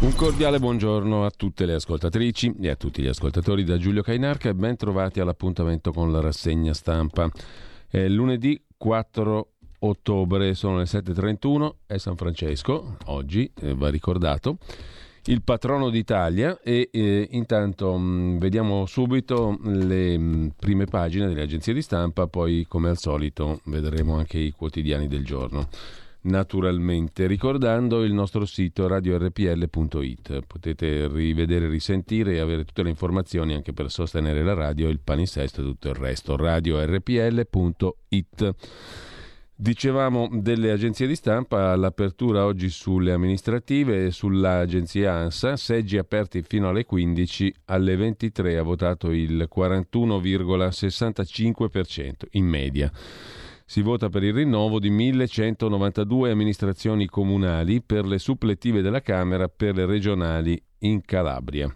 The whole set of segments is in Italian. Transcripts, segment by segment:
Un cordiale buongiorno a tutte le ascoltatrici e a tutti gli ascoltatori da Giulio Cainarca e ben trovati all'appuntamento con la rassegna stampa. È lunedì 4 ottobre, sono le 7.31, è San Francesco, oggi eh, va ricordato, il patrono d'Italia e eh, intanto mh, mm, vediamo subito le mh, mm, prime pagine delle agenzie di stampa, poi come al solito vedremo anche i quotidiani del giorno naturalmente, ricordando il nostro sito radiorpl.it. Potete rivedere, risentire e avere tutte le informazioni anche per sostenere la radio, il paninsesto e tutto il resto. radiorpl.it. Dicevamo delle agenzie di stampa, l'apertura oggi sulle amministrative e sull'agenzia ANSA, seggi aperti fino alle 15, alle 23 ha votato il 41,65% in media si vota per il rinnovo di 1192 amministrazioni comunali per le supplettive della Camera per le regionali in Calabria.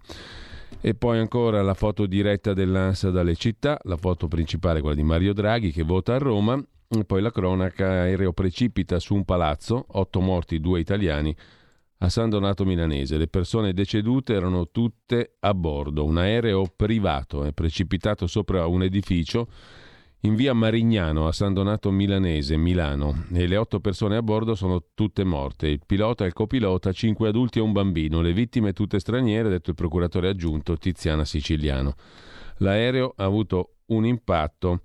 E poi ancora la foto diretta dell'ANSA dalle città, la foto principale quella di Mario Draghi che vota a Roma, e poi la cronaca aereo precipita su un palazzo, otto morti, due italiani, a San Donato Milanese. Le persone decedute erano tutte a bordo. Un aereo privato è precipitato sopra un edificio in via Marignano a San Donato Milanese, Milano, e le otto persone a bordo sono tutte morte. Il pilota e il copilota, cinque adulti e un bambino. Le vittime tutte straniere, detto il procuratore aggiunto Tiziana Siciliano. L'aereo ha avuto un impatto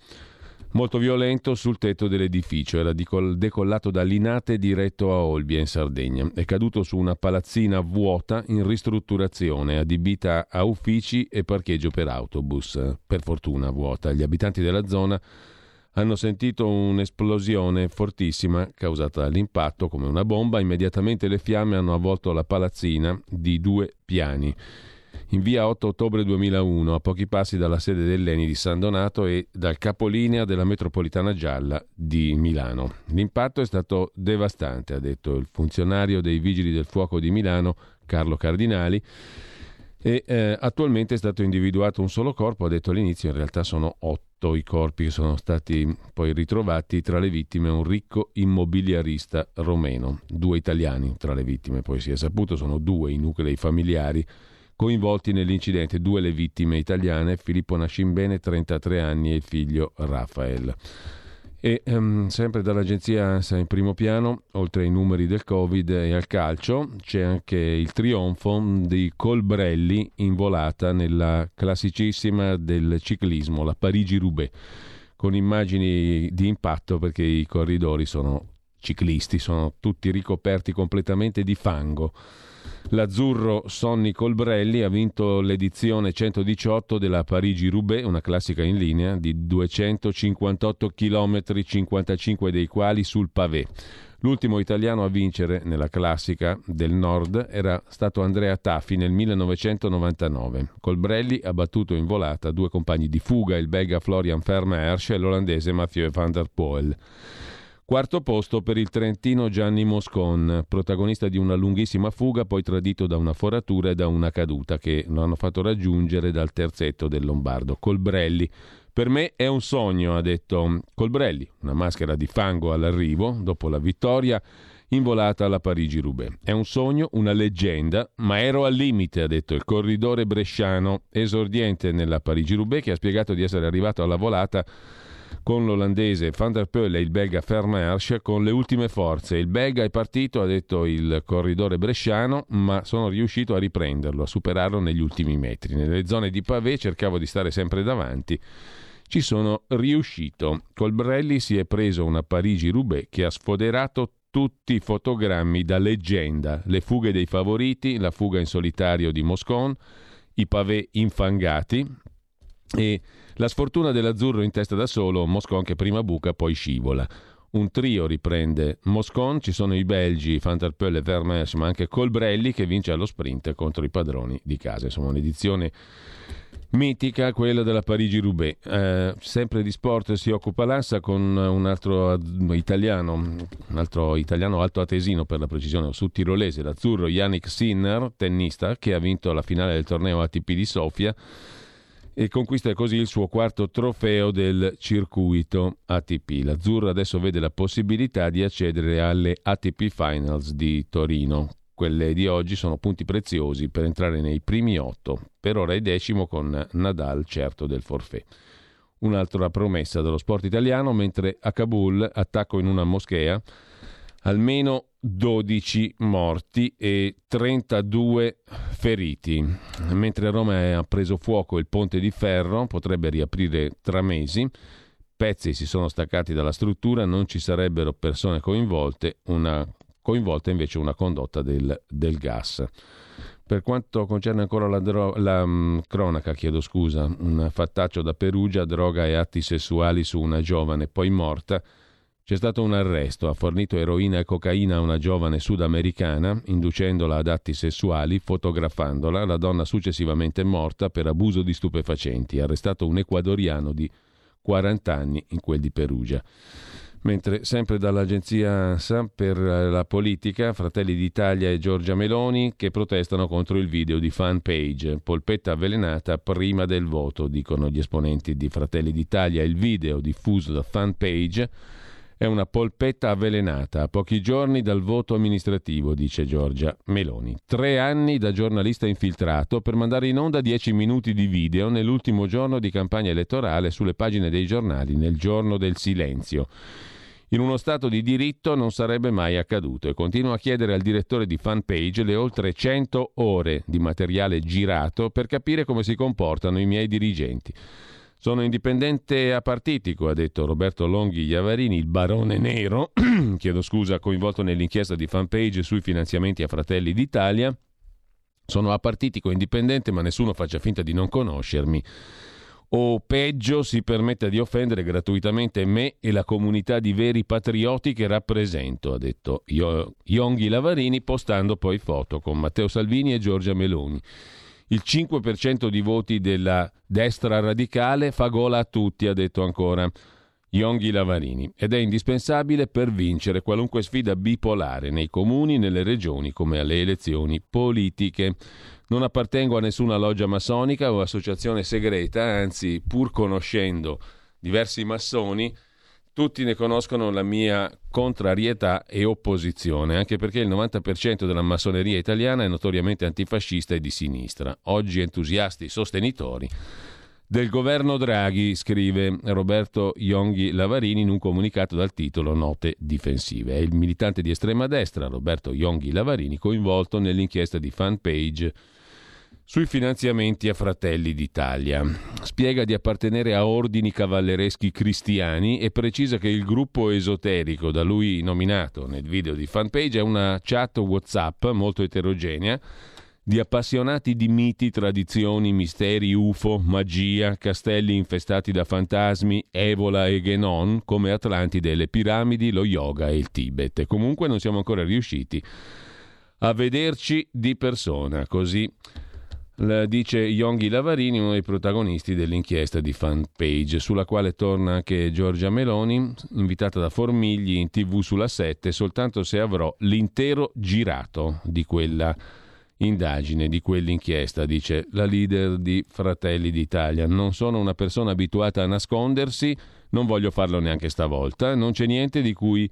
molto violento sul tetto dell'edificio. Era decollato da Linate diretto a Olbia in Sardegna. È caduto su una palazzina vuota in ristrutturazione, adibita a uffici e parcheggio per autobus. Per fortuna vuota. Gli abitanti della zona hanno sentito un'esplosione fortissima causata dall'impatto come una bomba. Immediatamente le fiamme hanno avvolto la palazzina di due piani in via 8 ottobre 2001, a pochi passi dalla sede dell'Eni di San Donato e dal capolinea della metropolitana gialla di Milano. L'impatto è stato devastante, ha detto il funzionario dei Vigili del Fuoco di Milano, Carlo Cardinali. E eh, attualmente è stato individuato un solo corpo, ha detto all'inizio, in realtà sono otto i corpi che sono stati poi ritrovati, tra le vittime un ricco immobiliarista romeno, due italiani tra le vittime, poi si è saputo, sono due i nuclei familiari coinvolti nell'incidente, due le vittime italiane, Filippo Nascimbene, 33 anni, e il figlio Rafael. E um, sempre dall'agenzia ANSA in primo piano, oltre ai numeri del Covid e al calcio, c'è anche il trionfo di Colbrelli in volata nella classicissima del ciclismo, la Parigi-Roubaix, con immagini di impatto perché i corridori sono ciclisti, sono tutti ricoperti completamente di fango. L'azzurro Sonny Colbrelli ha vinto l'edizione 118 della Parigi-Roubaix, una classica in linea di 258 km, 55 dei quali sul pavé. L'ultimo italiano a vincere nella classica del Nord era stato Andrea Taffi nel 1999. Colbrelli ha battuto in volata due compagni di fuga, il belga Florian Vermeersch e l'olandese Mathieu van der Poel. Quarto posto per il trentino Gianni Moscon, protagonista di una lunghissima fuga, poi tradito da una foratura e da una caduta che lo hanno fatto raggiungere dal terzetto del Lombardo. Colbrelli. Per me è un sogno, ha detto Colbrelli, una maschera di fango all'arrivo, dopo la vittoria involata alla Parigi-Roubaix. È un sogno, una leggenda, ma ero al limite, ha detto il corridore bresciano, esordiente nella Parigi-Roubaix, che ha spiegato di essere arrivato alla volata con l'olandese Van der Poel e il belga Vermeersch con le ultime forze. Il belga è partito, ha detto il corridore bresciano, ma sono riuscito a riprenderlo, a superarlo negli ultimi metri. Nelle zone di pavé cercavo di stare sempre davanti. Ci sono riuscito. Colbrelli si è preso una Parigi-Roubaix che ha sfoderato tutti i fotogrammi da leggenda, le fughe dei favoriti, la fuga in solitario di Moscon, i pavé infangati e la sfortuna dell'azzurro in testa da solo, Moscon che prima buca, poi scivola. Un trio riprende Moscon, ci sono i belgi Poel e Vermeers, ma anche Colbrelli che vince allo sprint contro i padroni di casa. Insomma, un'edizione mitica, quella della Parigi-Roubaix. Eh, sempre di sport si occupa l'Assa con un altro italiano, un altro italiano alto atesino per la precisione, su tirolese, l'azzurro Yannick Sinner, tennista, che ha vinto la finale del torneo ATP di Sofia e conquista così il suo quarto trofeo del circuito ATP. L'azzurro adesso vede la possibilità di accedere alle ATP Finals di Torino. quelle di oggi sono punti preziosi per entrare nei primi otto. Per ora è decimo con Nadal certo del forfait. Un'altra promessa dello sport italiano, mentre a Kabul, attacco in una moschea, almeno 12 morti e 32 feriti. Mentre Roma ha preso fuoco il ponte di ferro, potrebbe riaprire tra mesi. Pezzi si sono staccati dalla struttura, non ci sarebbero persone coinvolte, una, coinvolta invece una condotta del, del gas. Per quanto concerne ancora la, dro- la um, cronaca, chiedo scusa, un fattaccio da Perugia, droga e atti sessuali su una giovane poi morta c'è stato un arresto, ha fornito eroina e cocaina a una giovane sudamericana, inducendola ad atti sessuali, fotografandola. La donna successivamente morta per abuso di stupefacenti. Arrestato un ecuadoriano di 40 anni in quel di Perugia. Mentre sempre dall'agenzia ANSA per la politica, Fratelli d'Italia e Giorgia Meloni che protestano contro il video di fanpage. Polpetta avvelenata prima del voto, dicono gli esponenti di Fratelli d'Italia. Il video diffuso da fanpage è una polpetta avvelenata a pochi giorni dal voto amministrativo, dice Giorgia Meloni. Tre anni da giornalista infiltrato per mandare in onda dieci minuti di video nell'ultimo giorno di campagna elettorale sulle pagine dei giornali, nel giorno del silenzio. In uno Stato di diritto non sarebbe mai accaduto e continuo a chiedere al direttore di fanpage le oltre 100 ore di materiale girato per capire come si comportano i miei dirigenti. Sono indipendente apartitico, ha detto Roberto Longhi Iavarini, il barone nero, chiedo scusa, coinvolto nell'inchiesta di fanpage sui finanziamenti a Fratelli d'Italia. Sono apartitico, indipendente, ma nessuno faccia finta di non conoscermi. O peggio si permetta di offendere gratuitamente me e la comunità di veri patrioti che rappresento, ha detto Yonghi Lavarini, postando poi foto con Matteo Salvini e Giorgia Meloni. Il 5% di voti della destra radicale fa gola a tutti, ha detto ancora Yonghi Lavarini, ed è indispensabile per vincere qualunque sfida bipolare nei comuni, nelle regioni, come alle elezioni politiche. Non appartengo a nessuna loggia massonica o associazione segreta, anzi, pur conoscendo diversi massoni, tutti ne conoscono la mia contrarietà e opposizione, anche perché il 90% della massoneria italiana è notoriamente antifascista e di sinistra. Oggi entusiasti sostenitori del governo Draghi, scrive Roberto Ionghi Lavarini in un comunicato dal titolo Note difensive. È il militante di estrema destra Roberto Ionghi Lavarini coinvolto nell'inchiesta di fanpage sui finanziamenti a Fratelli d'Italia. Spiega di appartenere a ordini cavallereschi cristiani e precisa che il gruppo esoterico da lui nominato nel video di fanpage è una chat WhatsApp molto eterogenea di appassionati di miti, tradizioni, misteri, UFO, magia, castelli infestati da fantasmi, Evola e Genon, come Atlantide, le piramidi, lo yoga e il Tibet. Comunque non siamo ancora riusciti a vederci di persona, così dice Yonghi Lavarini, uno dei protagonisti dell'inchiesta di fanpage, sulla quale torna anche Giorgia Meloni, invitata da Formigli in tv sulla 7, soltanto se avrò l'intero girato di quella indagine, di quell'inchiesta, dice la leader di Fratelli d'Italia. Non sono una persona abituata a nascondersi, non voglio farlo neanche stavolta, non c'è niente di cui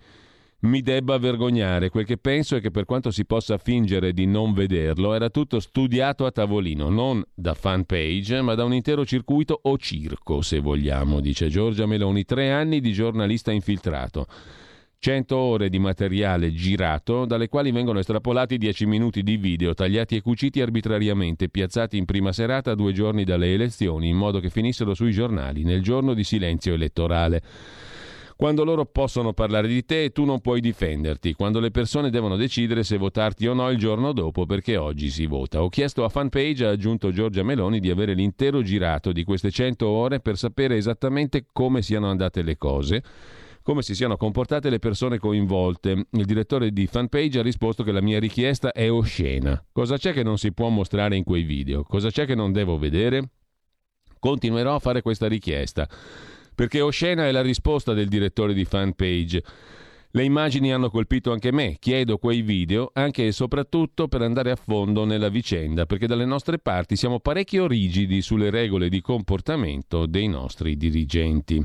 mi debba vergognare. Quel che penso è che per quanto si possa fingere di non vederlo, era tutto studiato a tavolino, non da fanpage, ma da un intero circuito o circo, se vogliamo, dice Giorgia Meloni. Tre anni di giornalista infiltrato. 100 ore di materiale girato, dalle quali vengono estrapolati 10 minuti di video tagliati e cuciti arbitrariamente, piazzati in prima serata due giorni dalle elezioni, in modo che finissero sui giornali nel giorno di silenzio elettorale quando loro possono parlare di te e tu non puoi difenderti, quando le persone devono decidere se votarti o no il giorno dopo perché oggi si vota. Ho chiesto a fanpage, ha aggiunto Giorgia Meloni, di avere l'intero girato di queste 100 ore per sapere esattamente come siano andate le cose come si siano comportate le persone coinvolte. Il direttore di fanpage ha risposto che la mia richiesta è oscena. Cosa c'è che non si può mostrare in quei video? Cosa c'è che non devo vedere? Continuerò a fare questa richiesta perché oscena è la risposta del direttore di fanpage. Le immagini hanno colpito anche me, chiedo quei video anche e soprattutto per andare a fondo nella vicenda, perché dalle nostre parti siamo parecchio rigidi sulle regole di comportamento dei nostri dirigenti.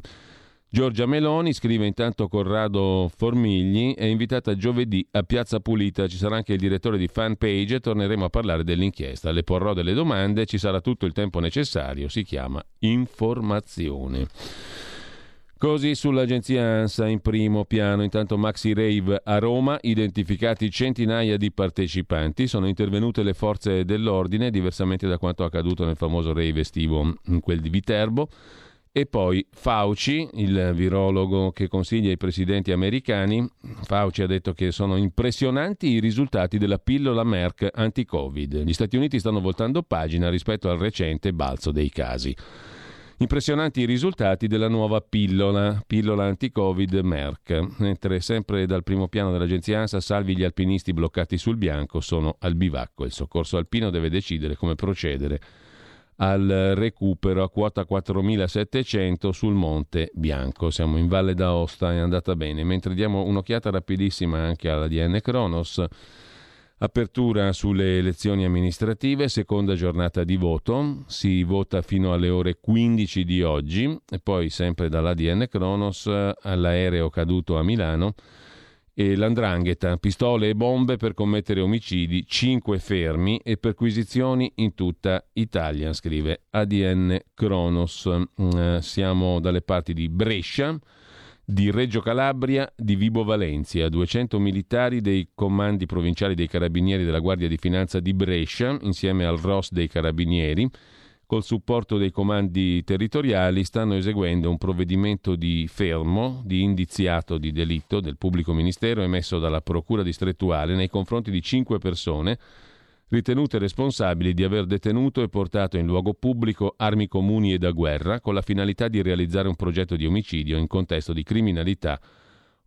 Giorgia Meloni, scrive intanto Corrado Formigli, è invitata giovedì a Piazza Pulita, ci sarà anche il direttore di fanpage e torneremo a parlare dell'inchiesta. Le porrò delle domande, ci sarà tutto il tempo necessario, si chiama informazione. Così sull'agenzia ANSA in primo piano, intanto Maxi Rave a Roma, identificati centinaia di partecipanti, sono intervenute le forze dell'ordine, diversamente da quanto accaduto nel famoso rave estivo in quel di Viterbo. E poi Fauci, il virologo che consiglia ai presidenti americani, Fauci ha detto che sono impressionanti i risultati della pillola Merck anti-Covid. Gli Stati Uniti stanno voltando pagina rispetto al recente balzo dei casi. Impressionanti i risultati della nuova pillola, pillola anti-Covid Merck, mentre sempre dal primo piano dell'agenzia ANSA salvi gli alpinisti bloccati sul bianco sono al bivacco. Il soccorso alpino deve decidere come procedere al recupero a quota 4700 sul Monte Bianco. Siamo in Valle d'Aosta, è andata bene. Mentre diamo un'occhiata rapidissima anche alla DN Kronos, apertura sulle elezioni amministrative, seconda giornata di voto, si vota fino alle ore 15 di oggi e poi sempre dall'ADN Kronos all'aereo caduto a Milano e l'andrangheta, pistole e bombe per commettere omicidi, 5 fermi e perquisizioni in tutta Italia, scrive ADN Kronos. Mm, siamo dalle parti di Brescia, di Reggio Calabria, di Vibo Valencia, 200 militari dei comandi provinciali dei carabinieri della Guardia di Finanza di Brescia, insieme al ROS dei carabinieri, col supporto dei comandi territoriali, stanno eseguendo un provvedimento di fermo, di indiziato di delitto del pubblico ministero emesso dalla Procura distrettuale nei confronti di cinque persone ritenute responsabili di aver detenuto e portato in luogo pubblico armi comuni e da guerra con la finalità di realizzare un progetto di omicidio in contesto di criminalità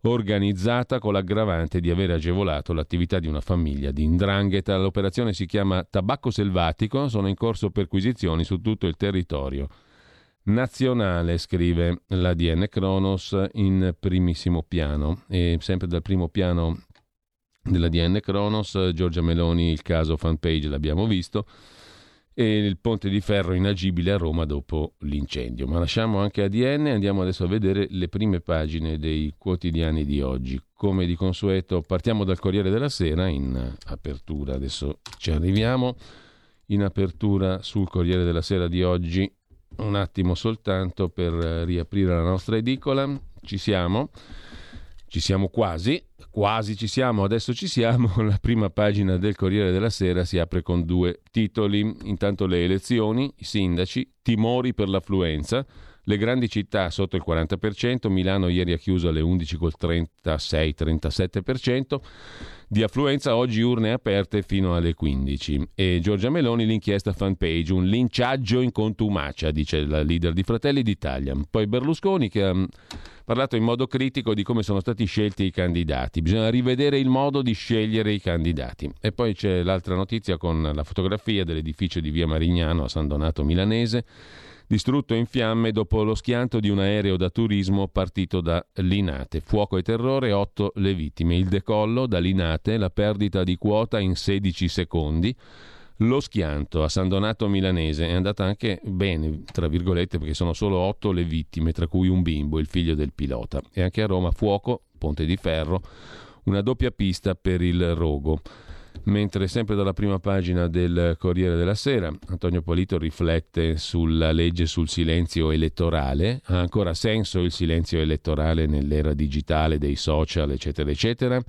organizzata con l'aggravante di aver agevolato l'attività di una famiglia di indrangheta. L'operazione si chiama Tabacco Selvatico, sono in corso perquisizioni su tutto il territorio nazionale, scrive l'ADN Kronos in primissimo piano. E sempre dal primo piano dell'ADN Kronos, Giorgia Meloni, il caso fanpage l'abbiamo visto e il ponte di ferro inagibile a Roma dopo l'incendio. Ma lasciamo anche ADN e andiamo adesso a vedere le prime pagine dei quotidiani di oggi. Come di consueto partiamo dal Corriere della Sera in apertura, adesso ci arriviamo, in apertura sul Corriere della Sera di oggi, un attimo soltanto per riaprire la nostra edicola, ci siamo. Ci siamo quasi, quasi ci siamo, adesso ci siamo. La prima pagina del Corriere della Sera si apre con due titoli. Intanto le elezioni, i sindaci, timori per l'affluenza. Le grandi città sotto il 40%, Milano ieri ha chiuso alle 11 col 36-37% di affluenza, oggi urne aperte fino alle 15. E Giorgia Meloni l'inchiesta fanpage, un linciaggio in contumacia, dice la leader di Fratelli d'Italia. Poi Berlusconi che ha parlato in modo critico di come sono stati scelti i candidati. Bisogna rivedere il modo di scegliere i candidati. E poi c'è l'altra notizia con la fotografia dell'edificio di Via Marignano a San Donato Milanese distrutto in fiamme dopo lo schianto di un aereo da turismo partito da Linate. Fuoco e terrore, 8 le vittime. Il decollo da Linate, la perdita di quota in 16 secondi. Lo schianto a San Donato Milanese è andata anche bene, tra virgolette, perché sono solo 8 le vittime, tra cui un bimbo, il figlio del pilota. E anche a Roma fuoco, ponte di ferro, una doppia pista per il rogo mentre sempre dalla prima pagina del Corriere della Sera Antonio Polito riflette sulla legge sul silenzio elettorale, ha ancora senso il silenzio elettorale nell'era digitale dei social, eccetera, eccetera.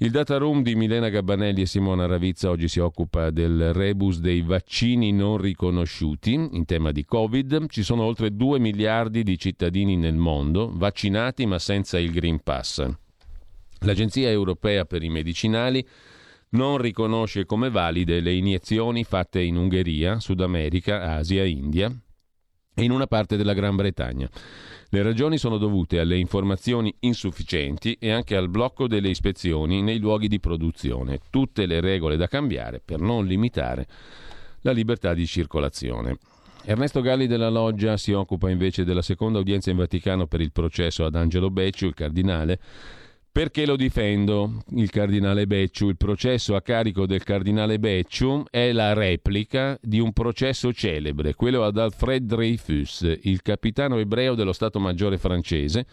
Il data room di Milena Gabbanelli e Simona Ravizza oggi si occupa del rebus dei vaccini non riconosciuti in tema di Covid. Ci sono oltre 2 miliardi di cittadini nel mondo vaccinati ma senza il Green Pass. L'Agenzia europea per i medicinali non riconosce come valide le iniezioni fatte in Ungheria, Sud America, Asia, India e in una parte della Gran Bretagna. Le ragioni sono dovute alle informazioni insufficienti e anche al blocco delle ispezioni nei luoghi di produzione, tutte le regole da cambiare per non limitare la libertà di circolazione. Ernesto Galli della Loggia si occupa invece della seconda udienza in Vaticano per il processo ad Angelo Beccio, il cardinale, Perché lo difendo, il cardinale Becciu? Il processo a carico del cardinale Becciu è la replica di un processo celebre, quello ad Alfred Dreyfus, il capitano ebreo dello Stato Maggiore francese,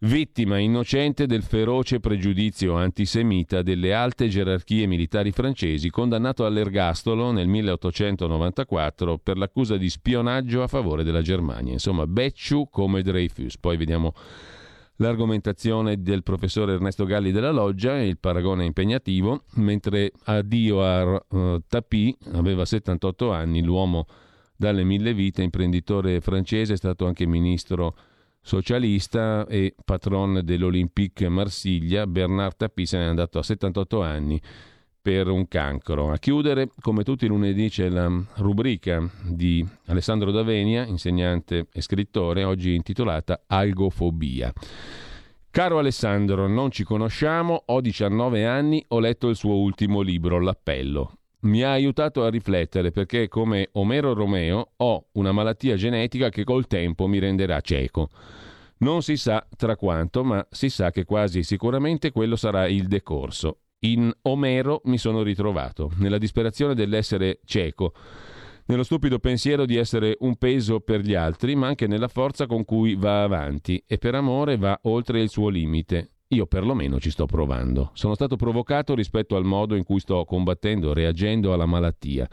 vittima innocente del feroce pregiudizio antisemita delle alte gerarchie militari francesi, condannato all'ergastolo nel 1894 per l'accusa di spionaggio a favore della Germania. Insomma, Becciu come Dreyfus. Poi vediamo l'argomentazione del professore Ernesto Galli della Loggia, il paragone impegnativo, mentre addio a uh, Tapie, aveva 78 anni, l'uomo dalle mille vite, imprenditore francese, è stato anche ministro socialista e patron dell'Olympique Marsiglia, Bernard Tapie se n'è andato a 78 anni per un cancro. A chiudere, come tutti i lunedì, c'è la rubrica di Alessandro Davenia, insegnante e scrittore, oggi intitolata Algofobia. Caro Alessandro, non ci conosciamo, ho 19 anni, ho letto il suo ultimo libro, L'appello. Mi ha aiutato a riflettere perché, come Omero Romeo, ho una malattia genetica che col tempo mi renderà cieco. Non si sa tra quanto, ma si sa che quasi sicuramente quello sarà il decorso. In Omero mi sono ritrovato, nella disperazione dell'essere cieco, nello stupido pensiero di essere un peso per gli altri, ma anche nella forza con cui va avanti e per amore va oltre il suo limite. Io perlomeno ci sto provando. Sono stato provocato rispetto al modo in cui sto combattendo, reagendo alla malattia.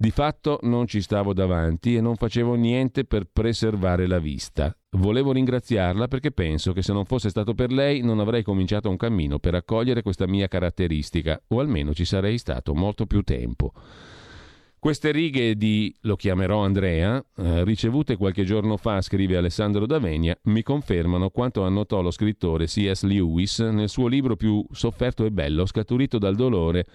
Di fatto non ci stavo davanti e non facevo niente per preservare la vista. Volevo ringraziarla perché penso che se non fosse stato per lei non avrei cominciato un cammino per accogliere questa mia caratteristica, o almeno ci sarei stato molto più tempo. Queste righe di, lo chiamerò Andrea, eh, ricevute qualche giorno fa, scrive Alessandro Davenia, mi confermano quanto annotò lo scrittore C.S. Lewis nel suo libro più sofferto e bello, scaturito dal dolore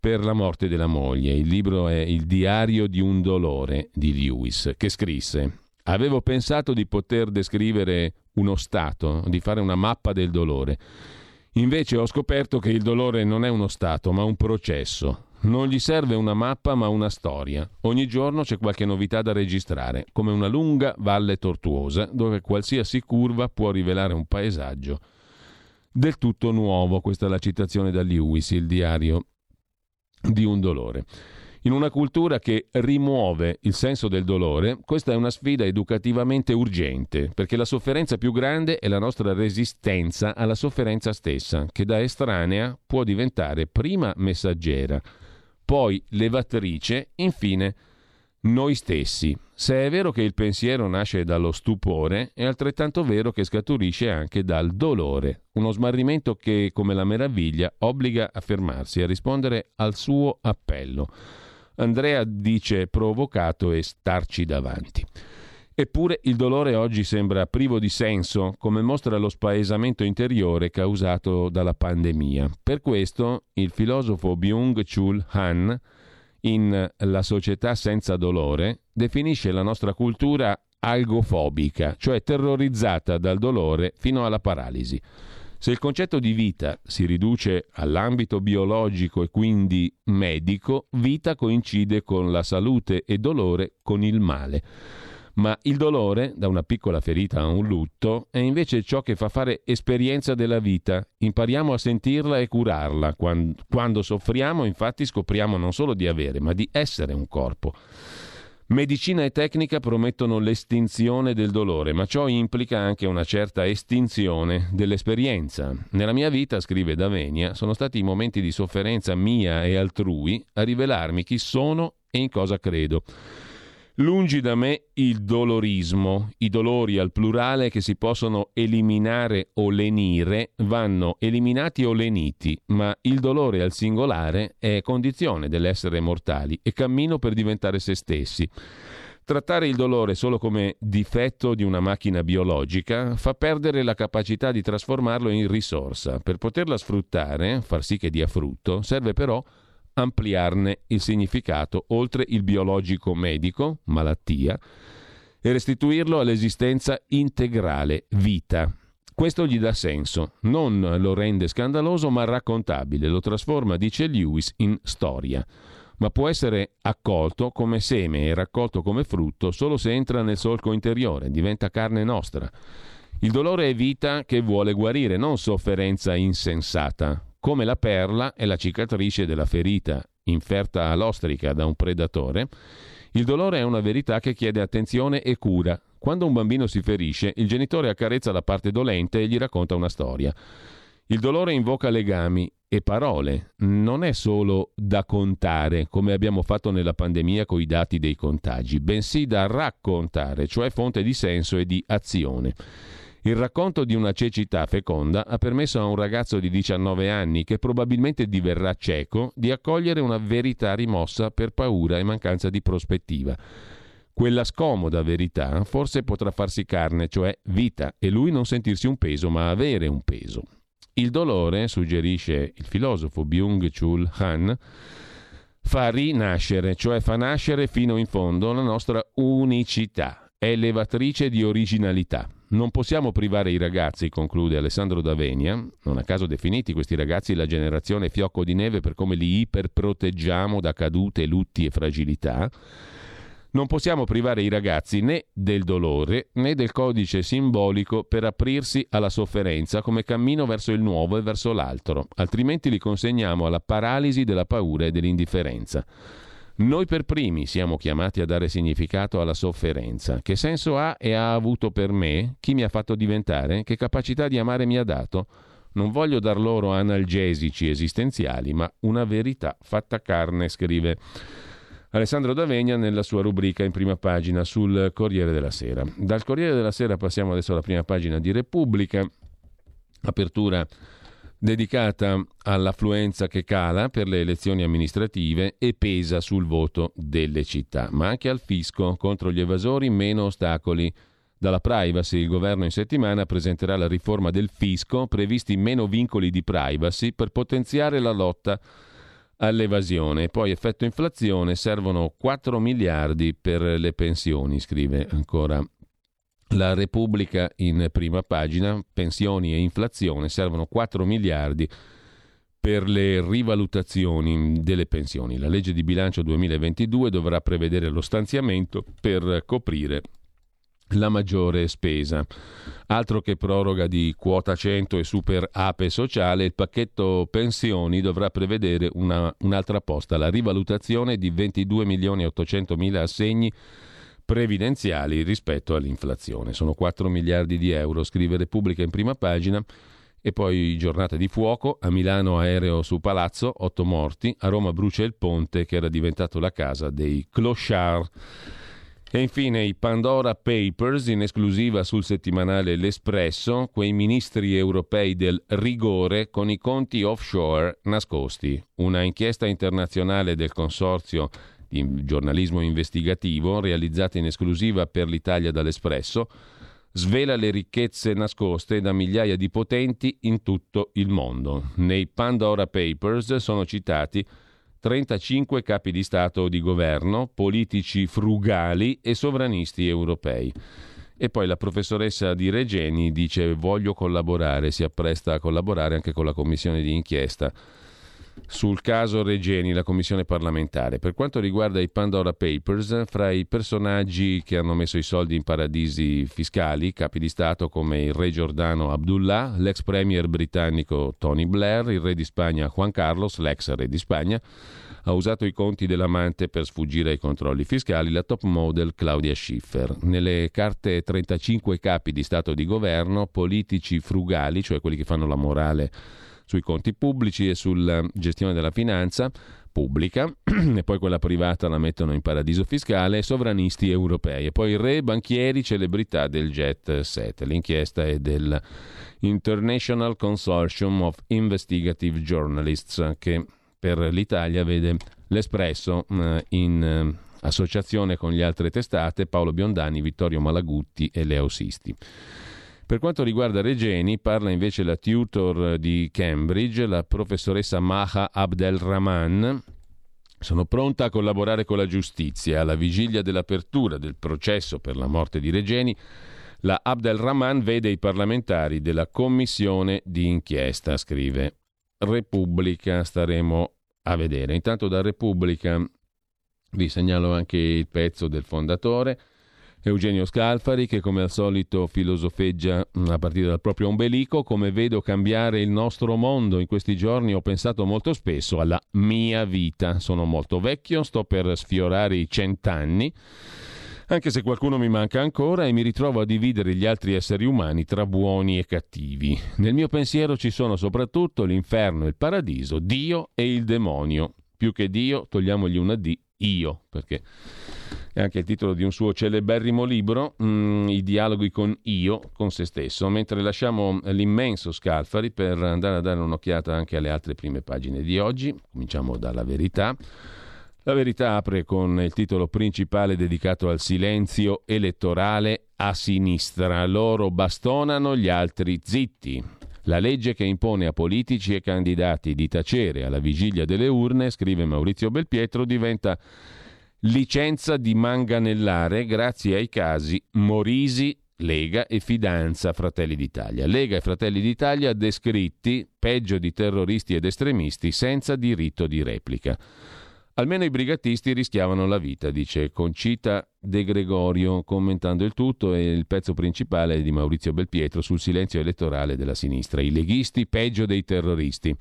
per la morte della moglie. Il libro è Il diario di un dolore di Lewis, che scrisse Avevo pensato di poter descrivere uno stato, di fare una mappa del dolore. Invece ho scoperto che il dolore non è uno stato, ma un processo. Non gli serve una mappa, ma una storia. Ogni giorno c'è qualche novità da registrare, come una lunga valle tortuosa, dove qualsiasi curva può rivelare un paesaggio del tutto nuovo. Questa è la citazione da Lewis, il diario di un dolore. In una cultura che rimuove il senso del dolore, questa è una sfida educativamente urgente, perché la sofferenza più grande è la nostra resistenza alla sofferenza stessa, che da estranea può diventare prima messaggera, poi levatrice, infine noi stessi. Se è vero che il pensiero nasce dallo stupore, è altrettanto vero che scaturisce anche dal dolore, uno smarrimento che, come la meraviglia, obbliga a fermarsi, a rispondere al suo appello. Andrea dice provocato e starci davanti. Eppure il dolore oggi sembra privo di senso, come mostra lo spaesamento interiore causato dalla pandemia. Per questo il filosofo Byung-Chul Han in La società senza dolore, definisce la nostra cultura algofobica, cioè terrorizzata dal dolore fino alla paralisi. Se il concetto di vita si riduce all'ambito biologico e quindi medico, vita coincide con la salute e dolore con il male. Ma il dolore, da una piccola ferita a un lutto, è invece ciò che fa fare esperienza della vita. Impariamo a sentirla e curarla. Quando, soffriamo, infatti, scopriamo non solo di avere, ma di essere un corpo. Medicina e tecnica promettono l'estinzione del dolore, ma ciò implica anche una certa estinzione dell'esperienza. Nella mia vita, scrive Davenia, sono stati i momenti di sofferenza mia e altrui a rivelarmi chi sono e in cosa credo. Lungi da me il dolorismo, i dolori al plurale che si possono eliminare o lenire vanno eliminati o leniti, ma il dolore al singolare è condizione dell'essere mortali e cammino per diventare se stessi. Trattare il dolore solo come difetto di una macchina biologica fa perdere la capacità di trasformarlo in risorsa. Per poterla sfruttare, far sì che dia frutto, serve però ampliarne il significato oltre il biologico medico, malattia, e restituirlo all'esistenza integrale, vita. Questo gli dà senso, non lo rende scandaloso ma raccontabile, lo trasforma, dice Lewis, in storia. Ma può essere accolto come seme e raccolto come frutto solo se entra nel solco interiore, diventa carne nostra. Il dolore è vita che vuole guarire, non sofferenza insensata, come la perla è la cicatrice della ferita inferta all'ostrica da un predatore. Il dolore è una verità che chiede attenzione e cura. Quando un bambino si ferisce, il genitore accarezza la parte dolente e gli racconta una storia. Il dolore invoca legami e parole, non è solo da contare, come abbiamo fatto nella pandemia con i dati dei contagi, bensì da raccontare, cioè fonte di senso e di azione. Il racconto di una cecità feconda ha permesso a un ragazzo di 19 anni, che probabilmente diverrà cieco, di accogliere una verità rimossa per paura e mancanza di prospettiva. Quella scomoda verità forse potrà farsi carne, cioè vita, e lui non sentirsi un peso, ma avere un peso. Il dolore, suggerisce il filosofo Byung-Chul Han, fa rinascere, cioè fa nascere fino in fondo la nostra unicità, è elevatrice di originalità. Non possiamo privare i ragazzi, conclude Alessandro Davenia, non a caso definiti questi ragazzi la generazione fiocco di neve per come li iperproteggiamo da cadute, lutti e fragilità. Non possiamo privare i ragazzi né del dolore né del codice simbolico per aprirsi alla sofferenza come cammino verso il nuovo e verso l'altro, altrimenti li consegniamo alla paralisi della paura e dell'indifferenza. Noi per primi siamo chiamati a dare significato alla sofferenza. Che senso ha e ha avuto per me? Chi mi ha fatto diventare? Che capacità di amare mi ha dato? Non voglio dar loro analgesici esistenziali, ma una verità fatta carne, scrive Alessandro D'Avegna nella sua rubrica in prima pagina sul Corriere della Sera. Dal Corriere della Sera passiamo adesso alla prima pagina di Repubblica. Apertura dedicata all'affluenza che cala per le elezioni amministrative e pesa sul voto delle città, ma anche al fisco contro gli evasori meno ostacoli. Dalla privacy il governo in settimana presenterà la riforma del fisco, previsti meno vincoli di privacy per potenziare la lotta all'evasione. Poi effetto inflazione, servono 4 miliardi per le pensioni, scrive ancora la Repubblica in prima pagina, pensioni e inflazione, servono 4 miliardi per le rivalutazioni delle pensioni. La legge di bilancio 2022 dovrà prevedere lo stanziamento per coprire la maggiore spesa. Altro che proroga di quota 100 e super ape sociale, il pacchetto pensioni dovrà prevedere una, un'altra posta, la rivalutazione di 22 milioni e 800 mila assegni previdenziali rispetto all'inflazione. Sono 4 miliardi di euro, scrive Repubblica in prima pagina. E poi giornata di fuoco, a Milano aereo su Palazzo, 8 morti, a Roma brucia il ponte che era diventato la casa dei clochard. E infine i Pandora Papers in esclusiva sul settimanale L'Espresso, quei ministri europei del rigore con i conti offshore nascosti. Una inchiesta internazionale del consorzio di giornalismo investigativo, realizzata in esclusiva per l'Italia dall'Espresso, svela le ricchezze nascoste da migliaia di potenti in tutto il mondo. Nei Pandora Papers sono citati 35 capi di Stato o di governo, politici frugali e sovranisti europei. E poi la professoressa di Regeni dice voglio collaborare, si appresta a collaborare anche con la commissione di inchiesta sul caso Regeni, la commissione parlamentare. Per quanto riguarda i Pandora Papers, fra i personaggi che hanno messo i soldi in paradisi fiscali, capi di Stato come il re giordano Abdullah, l'ex premier britannico Tony Blair, il re di Spagna Juan Carlos, l'ex re di Spagna, ha usato i conti dell'amante per sfuggire ai controlli fiscali, la top model Claudia Schiffer. Nelle carte 35 capi di Stato di governo, politici frugali, cioè quelli che fanno la morale sui conti pubblici e sulla gestione della finanza pubblica e poi quella privata la mettono in paradiso fiscale, sovranisti europei e poi re, banchieri, celebrità del jet set. L'inchiesta è del International Consortium of Investigative Journalists che per l'Italia vede l'Espresso eh, in eh, associazione con le altre testate Paolo Biondani, Vittorio Malagutti e Leo Sisti. Per quanto riguarda Regeni, parla invece la tutor di Cambridge, la professoressa Maha Abdelrahman. Sono pronta a collaborare con la giustizia. Alla vigilia dell'apertura del processo per la morte di Regeni, la Abdelrahman vede i parlamentari della commissione di inchiesta, scrive Repubblica. Staremo a vedere. Intanto da Repubblica vi segnalo anche il pezzo del fondatore Eugenio Scalfari che come al solito filosofeggia mm, a partire dal proprio ombelico, come vedo cambiare il nostro mondo in questi giorni ho pensato molto spesso alla mia vita. Sono molto vecchio, sto per sfiorare i cent'anni, anche se qualcuno mi manca ancora e mi ritrovo a dividere gli altri esseri umani tra buoni e cattivi. Nel mio pensiero ci sono soprattutto l'inferno, il paradiso, Dio e il demonio. Più che Dio, togliamogli una D, io, perché è anche il titolo di un suo celeberrimo libro, mm, I dialoghi con io, con se stesso, mentre lasciamo l'immenso Scalfari per andare a dare un'occhiata anche alle altre prime pagine di oggi. Cominciamo dalla verità. La verità apre con il titolo principale dedicato al silenzio elettorale a sinistra. Loro bastonano, gli altri zitti. La legge che impone a politici e candidati di tacere alla vigilia delle urne, scrive Maurizio Belpietro, diventa licenza di manganellare grazie ai casi Morisi, Lega e Fidanza Fratelli d'Italia. Lega e Fratelli d'Italia descritti peggio di terroristi ed estremisti senza diritto di replica. Almeno i brigatisti rischiavano la vita, dice Concita De Gregorio, commentando il tutto e il pezzo principale di Maurizio Belpietro sul silenzio elettorale della sinistra. I leghisti peggio dei terroristi.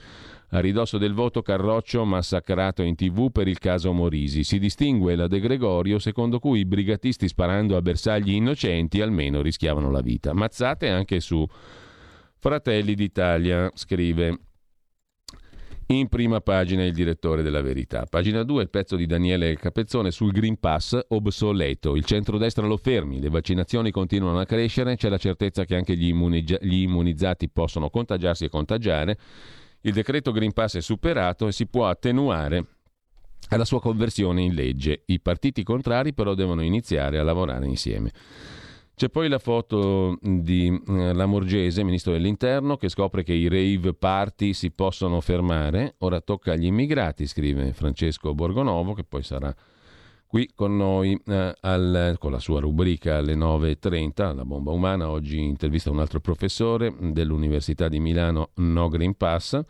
A ridosso del voto Carroccio massacrato in tv per il caso Morisi. Si distingue la De Gregorio secondo cui i brigatisti sparando a bersagli innocenti almeno rischiavano la vita. Mazzate anche su Fratelli d'Italia, scrive in prima pagina il direttore della Verità. Pagina 2 il pezzo di Daniele Capezzone sul Green Pass obsoleto. Il centrodestra lo fermi, le vaccinazioni continuano a crescere, c'è la certezza che anche gli, immunizza- gli immunizzati possono contagiarsi e contagiare il decreto Green Pass è superato e si può attenuare alla sua conversione in legge. I partiti contrari però devono iniziare a lavorare insieme. C'è poi la foto di eh, Lamorgese, ministro dell'Interno, che scopre che i rave party si possono fermare. Ora tocca agli immigrati, scrive Francesco Borgonovo, che poi sarà qui con noi eh, al, con la sua rubrica alle 9.30, la bomba umana. Oggi intervista un altro professore dell'Università di Milano, No Green Pass.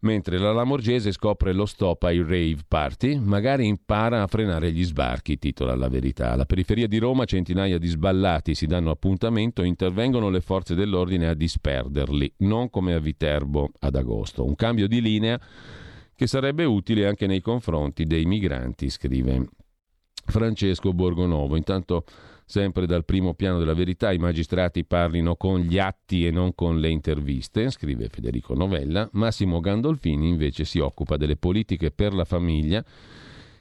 Mentre la Lamorgese scopre lo stop ai rave party, magari impara a frenare gli sbarchi, titola la verità. Alla periferia di Roma centinaia di sballati si danno appuntamento e intervengono le forze dell'ordine a disperderli, non come a Viterbo ad agosto. Un cambio di linea che sarebbe utile anche nei confronti dei migranti, scrive Francesco Borgonovo. Intanto, sempre dal primo piano della verità, i magistrati parlino con gli atti e non con le interviste, scrive Federico Novella. Massimo Gandolfini invece si occupa delle politiche per la famiglia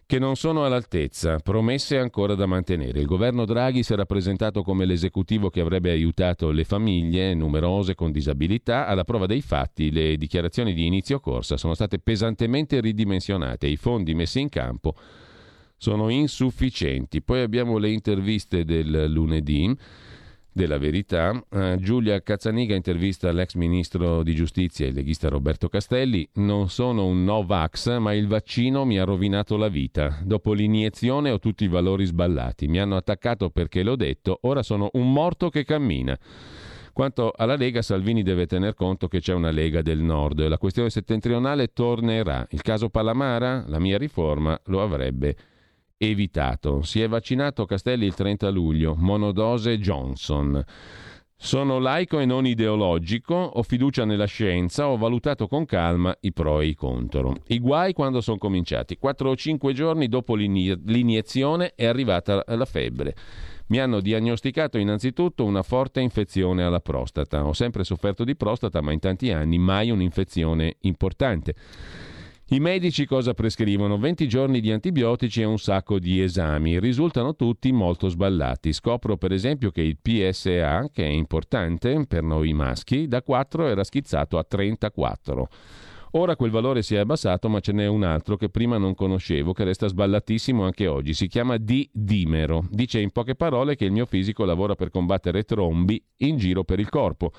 che non sono all'altezza, promesse ancora da mantenere. Il governo Draghi si è rappresentato come l'esecutivo che avrebbe aiutato le famiglie numerose con disabilità. Alla prova dei fatti, le dichiarazioni di inizio corsa sono state pesantemente ridimensionate e i fondi messi in campo sono insufficienti. Poi abbiamo le interviste del lunedì della verità. Uh, Giulia Cazzaniga intervista l'ex ministro di giustizia e leghista Roberto Castelli. Non sono un Novax, ma il vaccino mi ha rovinato la vita. Dopo l'iniezione ho tutti i valori sballati. Mi hanno attaccato perché l'ho detto, ora sono un morto che cammina. Quanto alla Lega, Salvini deve tener conto che c'è una Lega del Nord. La questione settentrionale tornerà. Il caso Palamara, la mia riforma, lo avrebbe evitato. Si è vaccinato Castelli il 30 luglio, monodose Johnson. Sono laico e non ideologico, ho fiducia nella scienza, ho valutato con calma i pro e i contro. I guai quando sono cominciati. Quattro o cinque giorni dopo l'iniezione è arrivata la febbre. Mi hanno diagnosticato innanzitutto una forte infezione alla prostata. Ho sempre sofferto di prostata, ma in tanti anni mai un'infezione importante. I medici cosa prescrivono? 20 giorni di antibiotici e un sacco di esami. Risultano tutti molto sballati. Scopro per esempio che il PSA, che è importante per noi maschi, da 4 era schizzato a 34. Ora quel valore si è abbassato, ma ce n'è un altro che prima non conoscevo, che resta sballatissimo anche oggi. Si chiama D-dimero. Dice in poche parole che il mio fisico lavora per combattere trombi in giro per il corpo.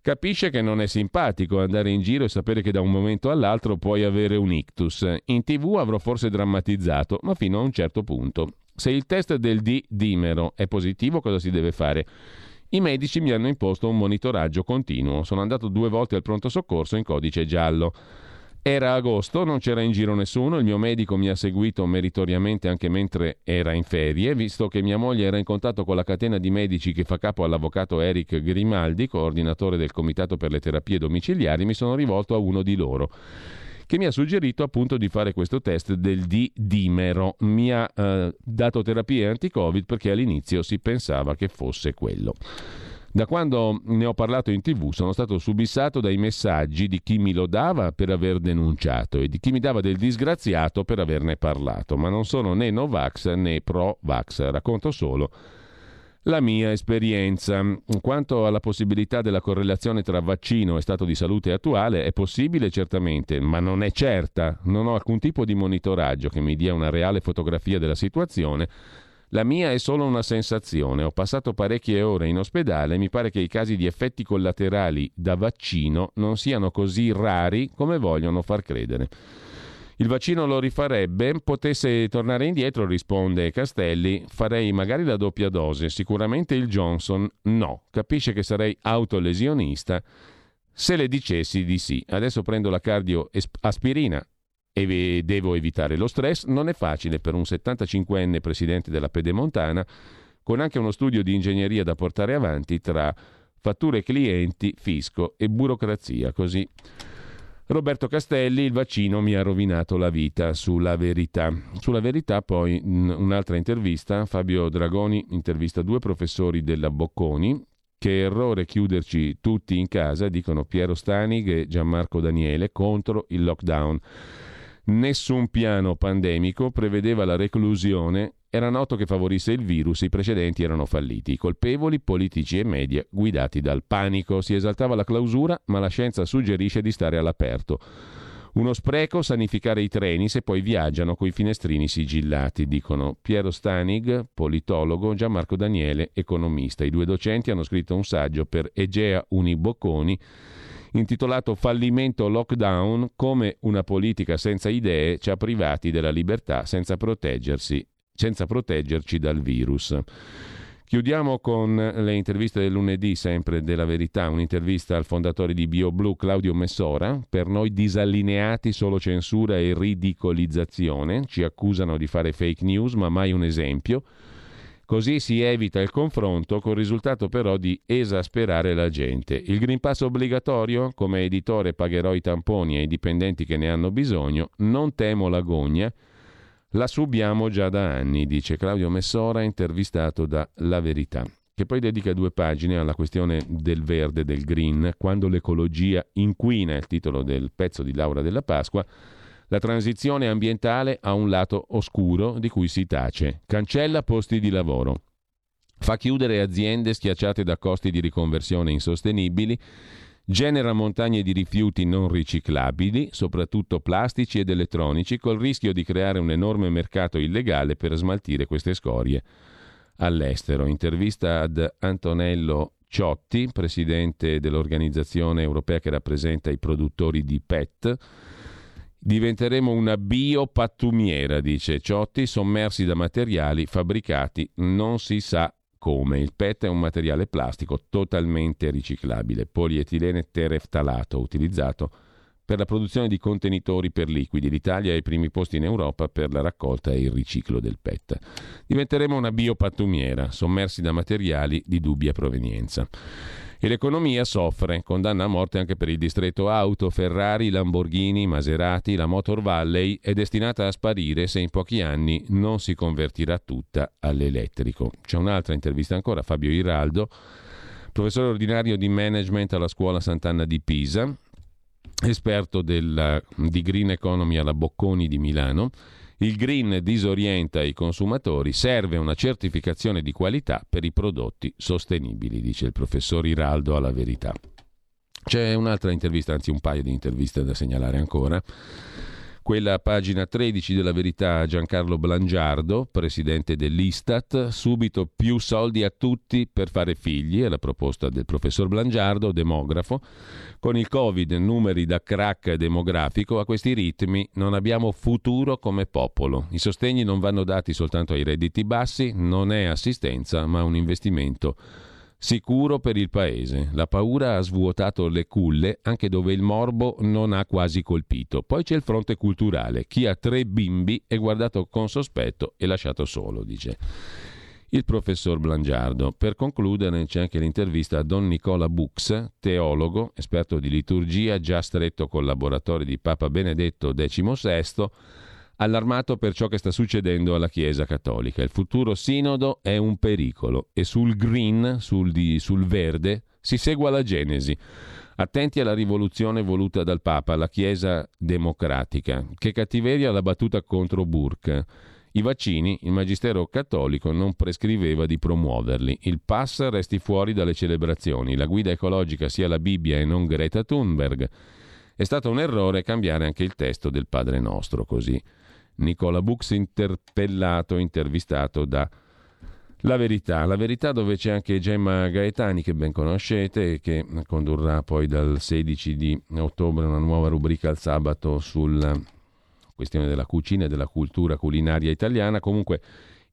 Capisce che non è simpatico andare in giro e sapere che da un momento all'altro puoi avere un ictus. In tv avrò forse drammatizzato, ma fino a un certo punto. Se il test del D-dimero è positivo, cosa si deve fare? I medici mi hanno imposto un monitoraggio continuo. Sono andato due volte al pronto soccorso in codice giallo. Era agosto, non c'era in giro nessuno, il mio medico mi ha seguito meritoriamente anche mentre era in ferie, visto che mia moglie era in contatto con la catena di medici che fa capo all'avvocato Eric Grimaldi, coordinatore del Comitato per le terapie domiciliari, mi sono rivolto a uno di loro che mi ha suggerito appunto di fare questo test del D-dimero. Mi ha eh, dato terapie anti-Covid perché all'inizio si pensava che fosse quello. Da quando ne ho parlato in tv sono stato subissato dai messaggi di chi mi lodava per aver denunciato e di chi mi dava del disgraziato per averne parlato, ma non sono né Novax né pro-Vax, racconto solo la mia esperienza. Quanto alla possibilità della correlazione tra vaccino e stato di salute attuale, è possibile certamente, ma non è certa. Non ho alcun tipo di monitoraggio che mi dia una reale fotografia della situazione la mia è solo una sensazione. Ho passato parecchie ore in ospedale e mi pare che i casi di effetti collaterali da vaccino non siano così rari come vogliono far credere. Il vaccino lo rifarebbe? Potesse tornare indietro, risponde Castelli, farei magari la doppia dose, sicuramente il Johnson no. Capisce che sarei autolesionista se le dicessi di sì. Adesso prendo la cardioaspirina e devo evitare lo stress, non è facile per un 75enne presidente della Pedemontana, con anche uno studio di ingegneria da portare avanti tra fatture clienti, fisco e burocrazia. Così Roberto Castelli, il vaccino mi ha rovinato la vita sulla verità. Sulla verità poi un'altra intervista, Fabio Dragoni intervista due professori della Bocconi, che errore chiuderci tutti in casa, dicono Piero Stanig e Gianmarco Daniele, contro il lockdown. Nessun piano pandemico prevedeva la reclusione. Era noto che favorisse il virus, i precedenti erano falliti. I colpevoli, politici e media, guidati dal panico. Si esaltava la clausura, ma la scienza suggerisce di stare all'aperto. Uno spreco sanificare i treni se poi viaggiano coi finestrini sigillati, dicono Piero Stanig, politologo, Gianmarco Daniele, economista. I due docenti hanno scritto un saggio per Egea Unibocconi intitolato Fallimento Lockdown, come una politica senza idee ci ha privati della libertà senza senza proteggerci dal virus. Chiudiamo con le interviste del lunedì, sempre della verità, un'intervista al fondatore di BioBlue Claudio Messora, per noi disallineati solo censura e ridicolizzazione, ci accusano di fare fake news ma mai un esempio. Così si evita il confronto, col risultato però di esasperare la gente. Il Green Pass obbligatorio, come editore pagherò i tamponi ai dipendenti che ne hanno bisogno, non temo l'agonia, la subiamo già da anni, dice Claudio Messora, intervistato da La Verità, che poi dedica due pagine alla questione del verde, del green, quando l'ecologia inquina, il titolo del pezzo di Laura della Pasqua, la transizione ambientale ha un lato oscuro di cui si tace. Cancella posti di lavoro. Fa chiudere aziende schiacciate da costi di riconversione insostenibili. Genera montagne di rifiuti non riciclabili, soprattutto plastici ed elettronici, col rischio di creare un enorme mercato illegale per smaltire queste scorie all'estero. Intervista ad Antonello Ciotti, presidente dell'organizzazione europea che rappresenta i produttori di PET Diventeremo una biopattumiera, dice Ciotti, sommersi da materiali fabbricati non si sa come. Il PET è un materiale plastico totalmente riciclabile, polietilene tereftalato, utilizzato per la produzione di contenitori per liquidi. L'Italia è ai primi posti in Europa per la raccolta e il riciclo del PET. Diventeremo una biopattumiera, sommersi da materiali di dubbia provenienza. E l'economia soffre, condanna a morte anche per il distretto auto, Ferrari, Lamborghini, Maserati, la Motor Valley è destinata a sparire se in pochi anni non si convertirà tutta all'elettrico. C'è un'altra intervista ancora, Fabio Iraldo, professore ordinario di management alla scuola Sant'Anna di Pisa, esperto della, di Green Economy alla Bocconi di Milano il green disorienta i consumatori, serve una certificazione di qualità per i prodotti sostenibili, dice il professor Iraldo alla verità. C'è un'altra intervista, anzi un paio di interviste da segnalare ancora quella pagina 13 della verità Giancarlo Blangiardo, presidente dell'Istat, subito più soldi a tutti per fare figli, è la proposta del professor Blangiardo, demografo. Con il Covid, numeri da crack demografico, a questi ritmi non abbiamo futuro come popolo. I sostegni non vanno dati soltanto ai redditi bassi, non è assistenza ma un investimento sicuro per il paese. La paura ha svuotato le culle anche dove il morbo non ha quasi colpito. Poi c'è il fronte culturale. Chi ha tre bimbi è guardato con sospetto e lasciato solo, dice il professor Blangiardo. Per concludere c'è anche l'intervista a Don Nicola Bux, teologo, esperto di liturgia, già stretto collaboratore di Papa Benedetto XVI, allarmato per ciò che sta succedendo alla Chiesa cattolica. Il futuro sinodo è un pericolo e sul green, sul, di, sul verde, si segua la Genesi. Attenti alla rivoluzione voluta dal Papa, la Chiesa democratica. Che cattiveria la battuta contro Burke. I vaccini, il Magistero cattolico non prescriveva di promuoverli. Il pass resti fuori dalle celebrazioni. La guida ecologica sia la Bibbia e non Greta Thunberg. È stato un errore cambiare anche il testo del Padre Nostro, così. Nicola Bux interpellato, intervistato da La Verità. La Verità dove c'è anche Gemma Gaetani che ben conoscete e che condurrà poi dal 16 di ottobre una nuova rubrica al sabato sulla questione della cucina e della cultura culinaria italiana. Comunque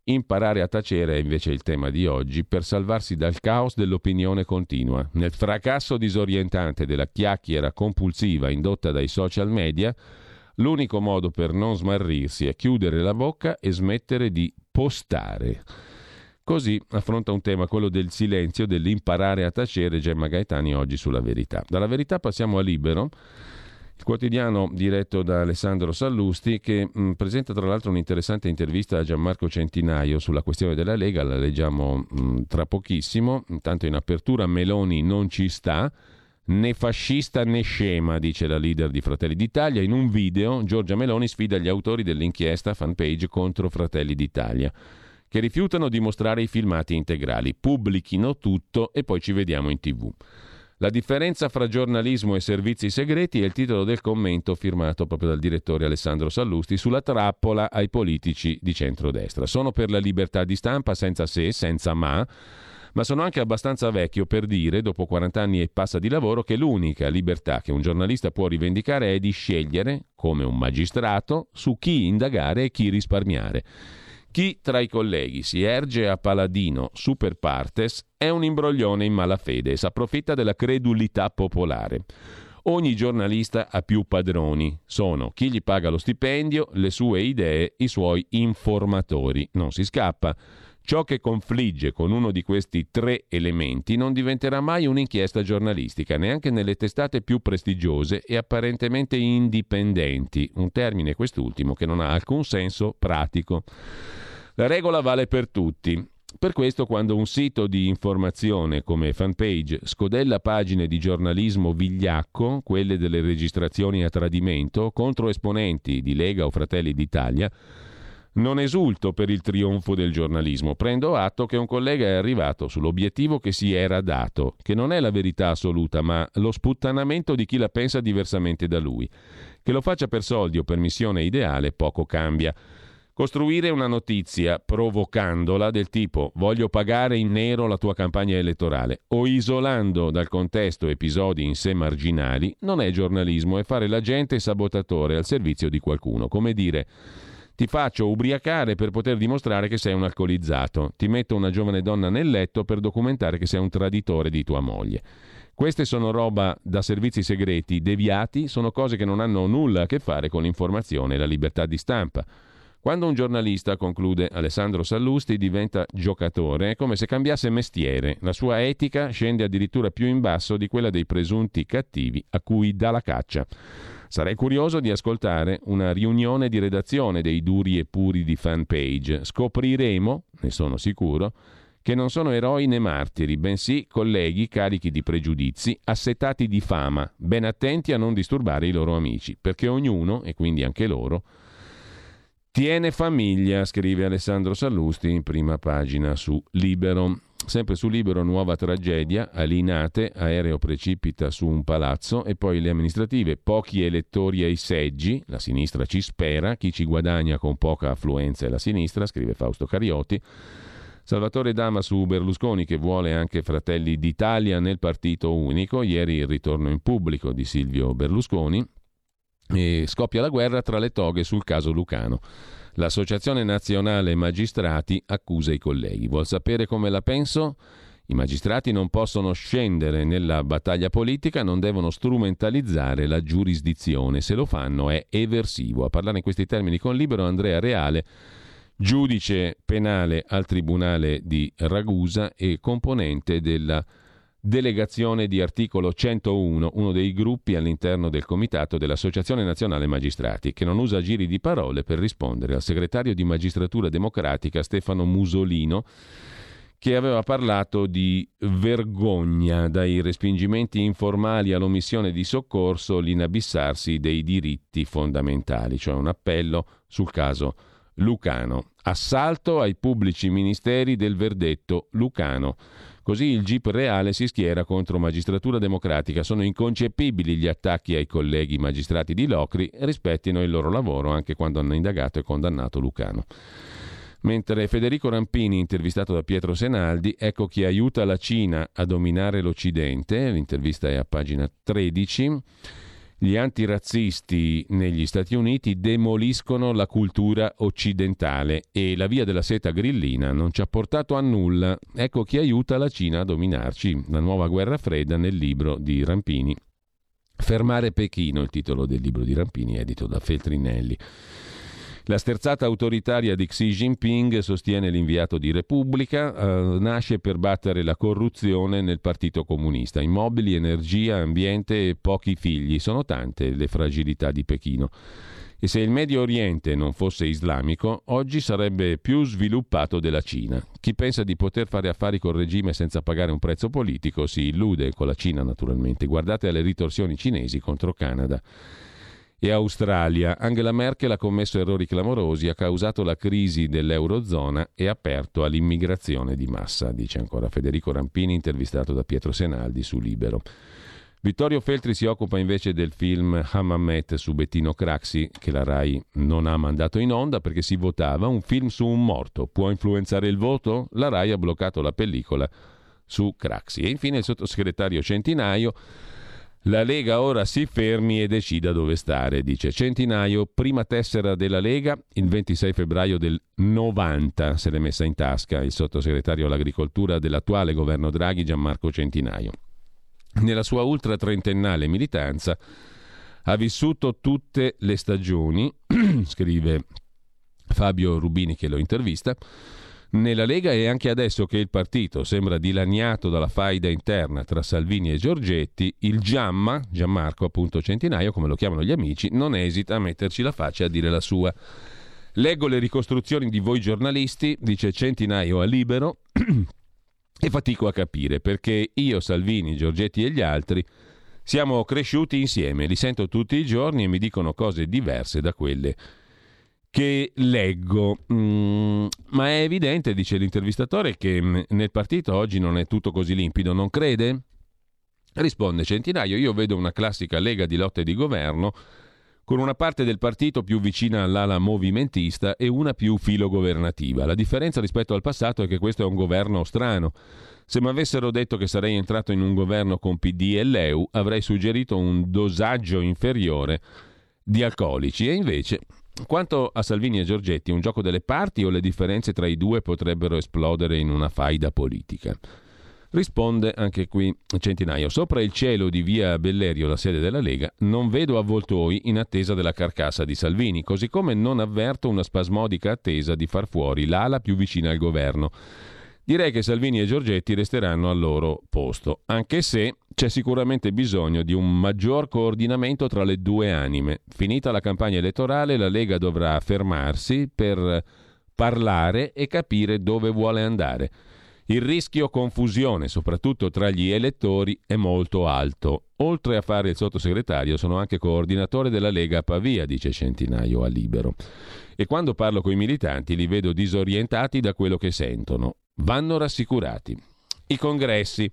imparare a tacere è invece il tema di oggi per salvarsi dal caos dell'opinione continua. Nel fracasso disorientante della chiacchiera compulsiva indotta dai social media, L'unico modo per non smarrirsi è chiudere la bocca e smettere di postare. Così affronta un tema, quello del silenzio, dell'imparare a tacere Gemma Gaetani oggi sulla verità. Dalla verità passiamo a Libero, il quotidiano diretto da Alessandro Sallusti che mh, presenta tra l'altro un'interessante intervista a Gianmarco Centinaio sulla questione della Lega, la leggiamo mh, tra pochissimo, intanto in apertura Meloni non ci sta, né fascista né scema, dice la leader di Fratelli d'Italia. In un video Giorgia Meloni sfida gli autori dell'inchiesta fanpage contro Fratelli d'Italia, che rifiutano di mostrare i filmati integrali. Pubblichino tutto e poi ci vediamo in tv. La differenza fra giornalismo e servizi segreti è il titolo del commento firmato proprio dal direttore Alessandro Sallusti sulla trappola ai politici di centrodestra. Sono per la libertà di stampa senza se, senza ma ma sono anche abbastanza vecchio per dire, dopo 40 anni e passa di lavoro, che l'unica libertà che un giornalista può rivendicare è di scegliere, come un magistrato, su chi indagare e chi risparmiare. Chi tra i colleghi si erge a paladino super partes è un imbroglione in malafede e s'approfitta della credulità popolare. Ogni giornalista ha più padroni, sono chi gli paga lo stipendio, le sue idee, i suoi informatori. Non si scappa. Ciò che confligge con uno di questi tre elementi non diventerà mai un'inchiesta giornalistica, neanche nelle testate più prestigiose e apparentemente indipendenti, un termine quest'ultimo che non ha alcun senso pratico. La regola vale per tutti. Per questo quando un sito di informazione come fanpage scodella pagine di giornalismo vigliacco, quelle delle registrazioni a tradimento, contro esponenti di Lega o Fratelli d'Italia, non esulto per il trionfo del giornalismo, prendo atto che un collega è arrivato sull'obiettivo che si era dato, che non è la verità assoluta, ma lo sputtanamento di chi la pensa diversamente da lui. Che lo faccia per soldi o per missione ideale poco cambia. Costruire una notizia provocandola del tipo voglio pagare in nero la tua campagna elettorale o isolando dal contesto episodi in sé marginali non è giornalismo, è fare l'agente sabotatore al servizio di qualcuno, come dire ti faccio ubriacare per poter dimostrare che sei un alcolizzato. Ti metto una giovane donna nel letto per documentare che sei un traditore di tua moglie. Queste sono roba da servizi segreti deviati, sono cose che non hanno nulla a che fare con l'informazione e la libertà di stampa. Quando un giornalista, conclude Alessandro Sallusti, diventa giocatore, è come se cambiasse mestiere. La sua etica scende addirittura più in basso di quella dei presunti cattivi a cui dà la caccia. Sarei curioso di ascoltare una riunione di redazione dei duri e puri di fanpage. Scopriremo, ne sono sicuro, che non sono eroi né martiri, bensì colleghi carichi di pregiudizi, assetati di fama, ben attenti a non disturbare i loro amici, perché ognuno, e quindi anche loro, tiene famiglia, scrive Alessandro Sallusti in prima pagina su Libero. Sempre su Libero, nuova tragedia, Alinate, aereo precipita su un palazzo e poi le amministrative, pochi elettori ai seggi, la sinistra ci spera, chi ci guadagna con poca affluenza è la sinistra, scrive Fausto Cariotti. Salvatore Dama su Berlusconi che vuole anche Fratelli d'Italia nel partito unico, ieri il ritorno in pubblico di Silvio Berlusconi e scoppia la guerra tra le toghe sul caso Lucano. L'Associazione Nazionale Magistrati accusa i colleghi. Vuol sapere come la penso? I magistrati non possono scendere nella battaglia politica, non devono strumentalizzare la giurisdizione. Se lo fanno è eversivo. A parlare in questi termini con Libero Andrea Reale, giudice penale al Tribunale di Ragusa e componente della delegazione di articolo 101, uno dei gruppi all'interno del comitato dell'Associazione Nazionale Magistrati, che non usa giri di parole per rispondere al segretario di Magistratura Democratica Stefano Musolino che aveva parlato di vergogna dai respingimenti informali all'omissione di soccorso, l'inabissarsi dei diritti fondamentali, cioè un appello sul caso Lucano. Assalto ai pubblici ministeri del verdetto Lucano. Così il GIP reale si schiera contro magistratura democratica. Sono inconcepibili gli attacchi ai colleghi magistrati di Locri, rispettino il loro lavoro anche quando hanno indagato e condannato Lucano. Mentre Federico Rampini, intervistato da Pietro Senaldi, ecco chi aiuta la Cina a dominare l'Occidente, l'intervista è a pagina 13, gli antirazzisti negli Stati Uniti demoliscono la cultura occidentale e la via della seta grillina non ci ha portato a nulla. Ecco chi aiuta la Cina a dominarci, la nuova guerra fredda nel libro di Rampini. Fermare Pechino, il titolo del libro di Rampini, edito da Feltrinelli. La sterzata autoritaria di Xi Jinping, sostiene l'inviato di Repubblica, eh, nasce per battere la corruzione nel Partito Comunista. Immobili, energia, ambiente e pochi figli. Sono tante le fragilità di Pechino. E se il Medio Oriente non fosse islamico, oggi sarebbe più sviluppato della Cina. Chi pensa di poter fare affari col regime senza pagare un prezzo politico si illude con la Cina, naturalmente. Guardate alle ritorsioni cinesi contro Canada e Australia. Angela Merkel ha commesso errori clamorosi, ha causato la crisi dell'Eurozona e aperto all'immigrazione di massa, dice ancora Federico Rampini, intervistato da Pietro Senaldi su Libero. Vittorio Feltri si occupa invece del film Hammamet su Bettino Craxi, che la RAI non ha mandato in onda perché si votava, un film su un morto. Può influenzare il voto? La RAI ha bloccato la pellicola su Craxi. E infine il sottosegretario Centinaio la Lega ora si fermi e decida dove stare, dice Centinaio, prima tessera della Lega il 26 febbraio del 90 se l'è messa in tasca il sottosegretario all'agricoltura dell'attuale governo Draghi Gianmarco Centinaio. Nella sua ultra trentennale militanza ha vissuto tutte le stagioni, scrive Fabio Rubini che lo intervista, nella Lega e anche adesso che il partito sembra dilaniato dalla faida interna tra Salvini e Giorgetti, il Giamma, Gianmarco appunto Centinaio, come lo chiamano gli amici, non esita a metterci la faccia a dire la sua. Leggo le ricostruzioni di voi giornalisti, dice Centinaio a Libero, e fatico a capire perché io, Salvini, Giorgetti e gli altri siamo cresciuti insieme, li sento tutti i giorni e mi dicono cose diverse da quelle che leggo. Mm, ma è evidente, dice l'intervistatore, che mm, nel partito oggi non è tutto così limpido, non crede? Risponde Centinaio, io vedo una classica lega di lotte di governo con una parte del partito più vicina all'ala movimentista e una più filogovernativa. La differenza rispetto al passato è che questo è un governo strano. Se mi avessero detto che sarei entrato in un governo con PD e LEU, avrei suggerito un dosaggio inferiore di alcolici e invece quanto a Salvini e Giorgetti, un gioco delle parti o le differenze tra i due potrebbero esplodere in una faida politica? Risponde anche qui Centinaio. Sopra il cielo di via Bellerio, la sede della Lega, non vedo avvoltoi in attesa della carcassa di Salvini, così come non avverto una spasmodica attesa di far fuori l'ala più vicina al governo. Direi che Salvini e Giorgetti resteranno al loro posto, anche se c'è sicuramente bisogno di un maggior coordinamento tra le due anime. Finita la campagna elettorale, la Lega dovrà fermarsi per parlare e capire dove vuole andare. Il rischio confusione, soprattutto tra gli elettori, è molto alto. Oltre a fare il sottosegretario, sono anche coordinatore della Lega a Pavia, dice Centinaio a Libero. E quando parlo con i militanti li vedo disorientati da quello che sentono vanno rassicurati. I congressi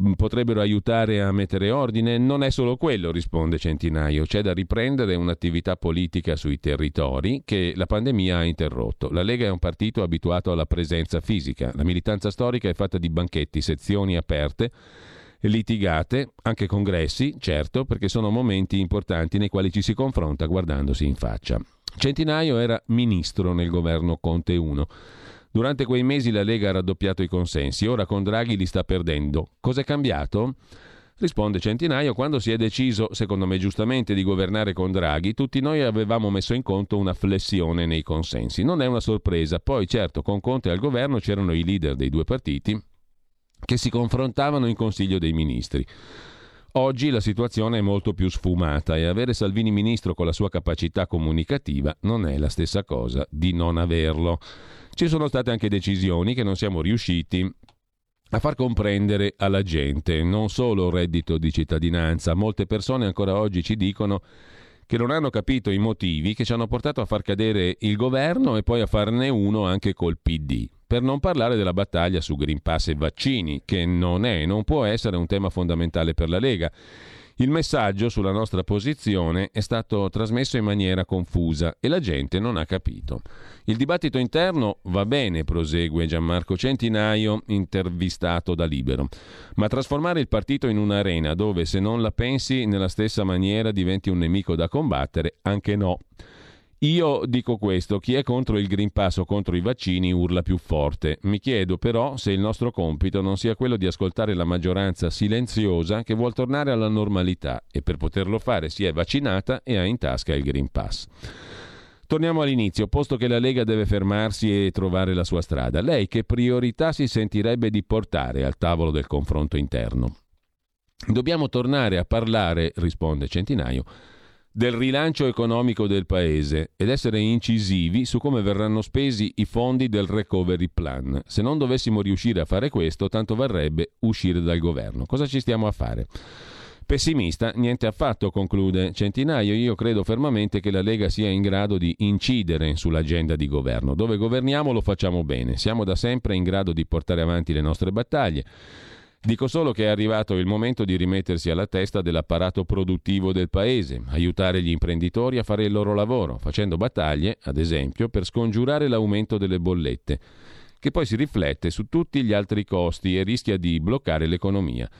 mm, potrebbero aiutare a mettere ordine? Non è solo quello, risponde Centinaio. C'è da riprendere un'attività politica sui territori che la pandemia ha interrotto. La Lega è un partito abituato alla presenza fisica. La militanza storica è fatta di banchetti, sezioni aperte, litigate, anche congressi, certo, perché sono momenti importanti nei quali ci si confronta guardandosi in faccia. Centinaio era ministro nel governo Conte 1 Durante quei mesi la Lega ha raddoppiato i consensi, ora con Draghi li sta perdendo. Cos'è cambiato? Risponde Centinaio, quando si è deciso, secondo me giustamente, di governare con Draghi, tutti noi avevamo messo in conto una flessione nei consensi. Non è una sorpresa. Poi, certo, con Conte al governo c'erano i leader dei due partiti che si confrontavano in Consiglio dei Ministri. Oggi la situazione è molto più sfumata e avere Salvini ministro con la sua capacità comunicativa non è la stessa cosa di non averlo. Ci sono state anche decisioni che non siamo riusciti a far comprendere alla gente, non solo il reddito di cittadinanza, molte persone ancora oggi ci dicono che non hanno capito i motivi che ci hanno portato a far cadere il governo e poi a farne uno anche col PD. Per non parlare della battaglia su Green Pass e vaccini, che non è e non può essere un tema fondamentale per la Lega. Il messaggio sulla nostra posizione è stato trasmesso in maniera confusa e la gente non ha capito. Il dibattito interno va bene, prosegue Gianmarco Centinaio, intervistato da Libero, ma trasformare il partito in un'arena dove se non la pensi nella stessa maniera diventi un nemico da combattere, anche no. Io dico questo, chi è contro il Green Pass o contro i vaccini urla più forte. Mi chiedo però se il nostro compito non sia quello di ascoltare la maggioranza silenziosa che vuol tornare alla normalità e per poterlo fare si è vaccinata e ha in tasca il Green Pass. Torniamo all'inizio, posto che la Lega deve fermarsi e trovare la sua strada. Lei che priorità si sentirebbe di portare al tavolo del confronto interno? Dobbiamo tornare a parlare, risponde Centinaio, del rilancio economico del Paese ed essere incisivi su come verranno spesi i fondi del Recovery Plan. Se non dovessimo riuscire a fare questo, tanto varrebbe uscire dal governo. Cosa ci stiamo a fare? Pessimista, niente affatto, conclude Centinaio. Io credo fermamente che la Lega sia in grado di incidere sull'agenda di governo. Dove governiamo lo facciamo bene. Siamo da sempre in grado di portare avanti le nostre battaglie. Dico solo che è arrivato il momento di rimettersi alla testa dell'apparato produttivo del paese, aiutare gli imprenditori a fare il loro lavoro, facendo battaglie, ad esempio, per scongiurare l'aumento delle bollette, che poi si riflette su tutti gli altri costi e rischia di bloccare l'economia.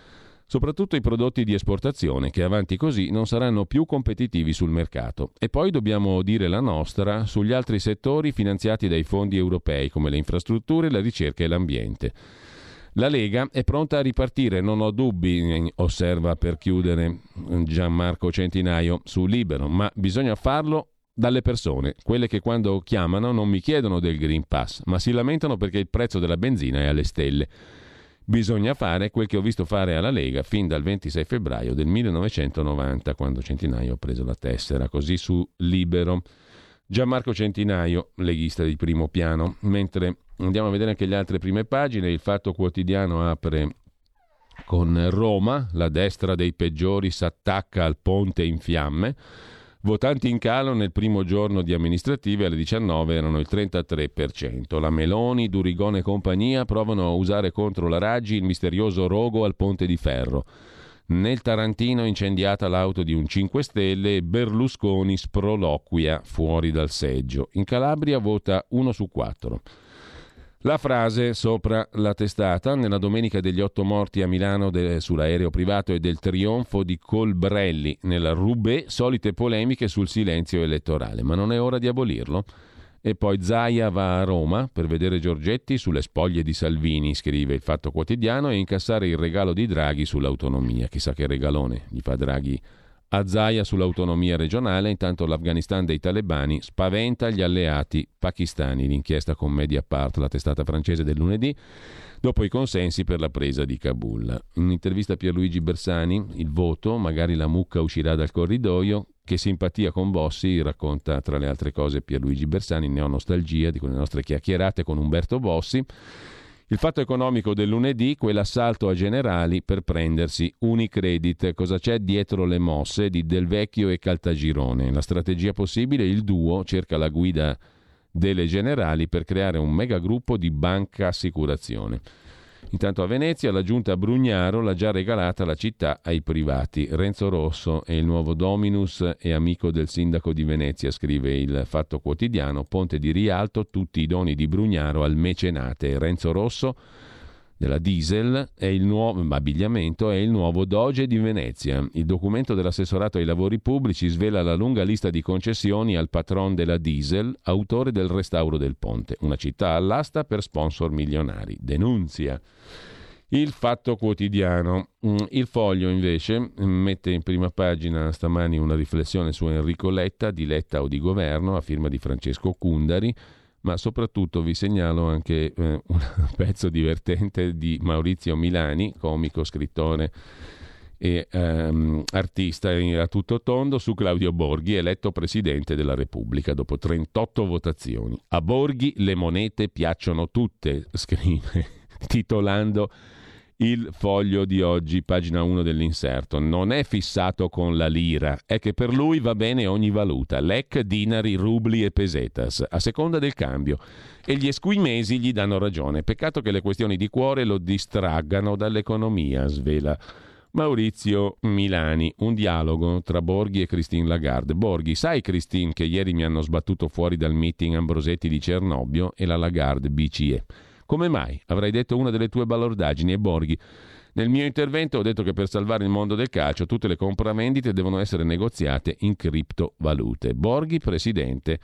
Soprattutto i prodotti di esportazione che avanti così non saranno più competitivi sul mercato. E poi dobbiamo dire la nostra sugli altri settori finanziati dai fondi europei come le infrastrutture, la ricerca e l'ambiente. La Lega è pronta a ripartire, non ho dubbi, osserva per chiudere Gianmarco Centinaio su Libero, ma bisogna farlo dalle persone, quelle che quando chiamano non mi chiedono del Green Pass, ma si lamentano perché il prezzo della benzina è alle stelle. Bisogna fare quel che ho visto fare alla Lega fin dal 26 febbraio del 1990, quando Centinaio ha preso la tessera, così su Libero. Gianmarco Centinaio, leghista di primo piano, mentre Andiamo a vedere anche le altre prime pagine. Il Fatto Quotidiano apre con Roma, la destra dei peggiori s'attacca al ponte in fiamme. Votanti in calo nel primo giorno di amministrative alle 19 erano il 33%. La Meloni, Durigone e compagnia provano a usare contro la Raggi il misterioso rogo al ponte di ferro. Nel Tarantino incendiata l'auto di un 5 Stelle e Berlusconi sproloquia fuori dal seggio. In Calabria vota 1 su 4. La frase sopra la testata, nella domenica degli otto morti a Milano de, sull'aereo privato e del trionfo di Colbrelli nella Roubaix, solite polemiche sul silenzio elettorale, ma non è ora di abolirlo? E poi Zaia va a Roma per vedere Giorgetti sulle spoglie di Salvini, scrive il Fatto Quotidiano, e incassare il regalo di Draghi sull'autonomia. Chissà che regalone gli fa Draghi a Zaia sull'autonomia regionale, intanto l'Afghanistan dei talebani spaventa gli alleati pakistani. L'inchiesta con Mediapart, la testata francese del lunedì, dopo i consensi per la presa di Kabul. In un'intervista a Pierluigi Bersani, il voto, magari la mucca uscirà dal corridoio, che simpatia con Bossi, racconta tra le altre cose Pierluigi Bersani, ne ho nostalgia di quelle nostre chiacchierate con Umberto Bossi. Il fatto economico del lunedì, quell'assalto a generali per prendersi Unicredit. Cosa c'è dietro le mosse di Del Vecchio e Caltagirone? La strategia possibile, il duo cerca la guida delle generali per creare un megagruppo di banca assicurazione. Intanto a Venezia la giunta Brugnaro l'ha già regalata la città ai privati. Renzo Rosso è il nuovo dominus e amico del sindaco di Venezia, scrive il Fatto Quotidiano. Ponte di Rialto, tutti i doni di Brugnaro al mecenate. Renzo Rosso della diesel è il nuovo abbigliamento è il nuovo Doge di Venezia. Il documento dell'assessorato ai lavori pubblici svela la lunga lista di concessioni al patron della diesel, autore del restauro del ponte, una città all'asta per sponsor milionari. Denunzia. Il Fatto Quotidiano. Mm, il Foglio invece mette in prima pagina stamani una riflessione su Enrico Letta, di Letta o di governo, a firma di Francesco Cundari ma soprattutto vi segnalo anche eh, un pezzo divertente di Maurizio Milani, comico, scrittore e ehm, artista a tutto tondo su Claudio Borghi, eletto Presidente della Repubblica dopo 38 votazioni. A Borghi le monete piacciono tutte, scrive, titolando il foglio di oggi, pagina 1 dell'inserto. Non è fissato con la lira, è che per lui va bene ogni valuta, lec, dinari, rubli e pesetas, a seconda del cambio. E gli esquimesi gli danno ragione. Peccato che le questioni di cuore lo distraggano dall'economia, svela. Maurizio Milani, un dialogo tra Borghi e Christine Lagarde. Borghi, sai Christine che ieri mi hanno sbattuto fuori dal meeting Ambrosetti di Cernobbio e la Lagarde BCE. Come mai? Avrai detto una delle tue balordaggini e Borghi. Nel mio intervento ho detto che per salvare il mondo del calcio tutte le compravendite devono essere negoziate in criptovalute. Borghi, presidente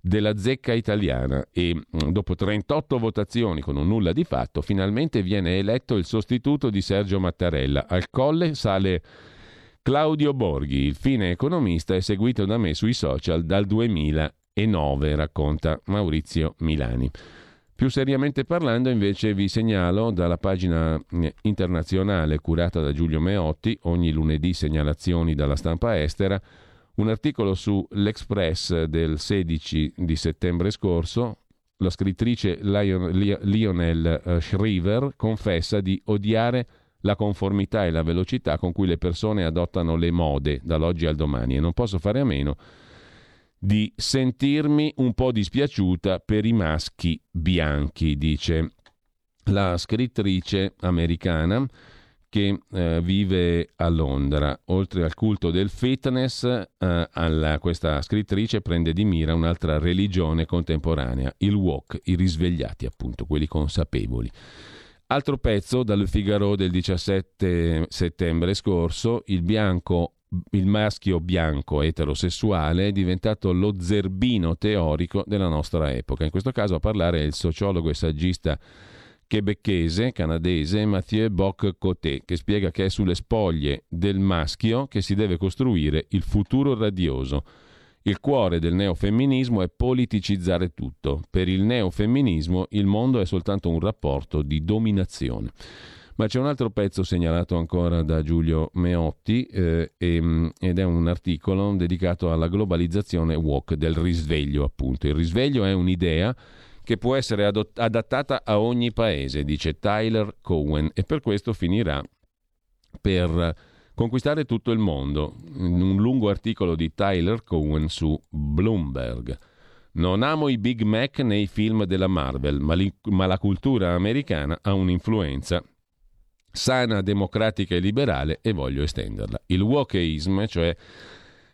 della zecca italiana e mm, dopo 38 votazioni con un nulla di fatto finalmente viene eletto il sostituto di Sergio Mattarella. Al colle sale Claudio Borghi, il fine economista è seguito da me sui social dal 2009, racconta Maurizio Milani. Più seriamente parlando, invece, vi segnalo dalla pagina eh, internazionale curata da Giulio Meotti, ogni lunedì segnalazioni dalla stampa estera, un articolo su l'Express del 16 di settembre scorso. La scrittrice Lion, Lionel eh, Shriver confessa di odiare la conformità e la velocità con cui le persone adottano le mode dall'oggi al domani e non posso fare a meno di sentirmi un po' dispiaciuta per i maschi bianchi, dice la scrittrice americana che eh, vive a Londra. Oltre al culto del fitness, eh, alla, questa scrittrice prende di mira un'altra religione contemporanea, il wok, i risvegliati appunto, quelli consapevoli. Altro pezzo dal Figaro del 17 settembre scorso, il bianco il maschio bianco eterosessuale è diventato lo zerbino teorico della nostra epoca. In questo caso a parlare è il sociologo e saggista quebecchese, canadese Mathieu Bock-Coté, che spiega che è sulle spoglie del maschio che si deve costruire il futuro radioso. Il cuore del neofemminismo è politicizzare tutto. Per il neofemminismo il mondo è soltanto un rapporto di dominazione. Ma c'è un altro pezzo segnalato ancora da Giulio Meotti eh, e, mm, ed è un articolo dedicato alla globalizzazione walk del risveglio, appunto. Il risveglio è un'idea che può essere adott- adattata a ogni paese, dice Tyler Cowen, e per questo finirà per conquistare tutto il mondo. In un lungo articolo di Tyler Cowen su Bloomberg. Non amo i Big Mac nei film della Marvel, ma, li- ma la cultura americana ha un'influenza sana, democratica e liberale e voglio estenderla. Il wokeism, cioè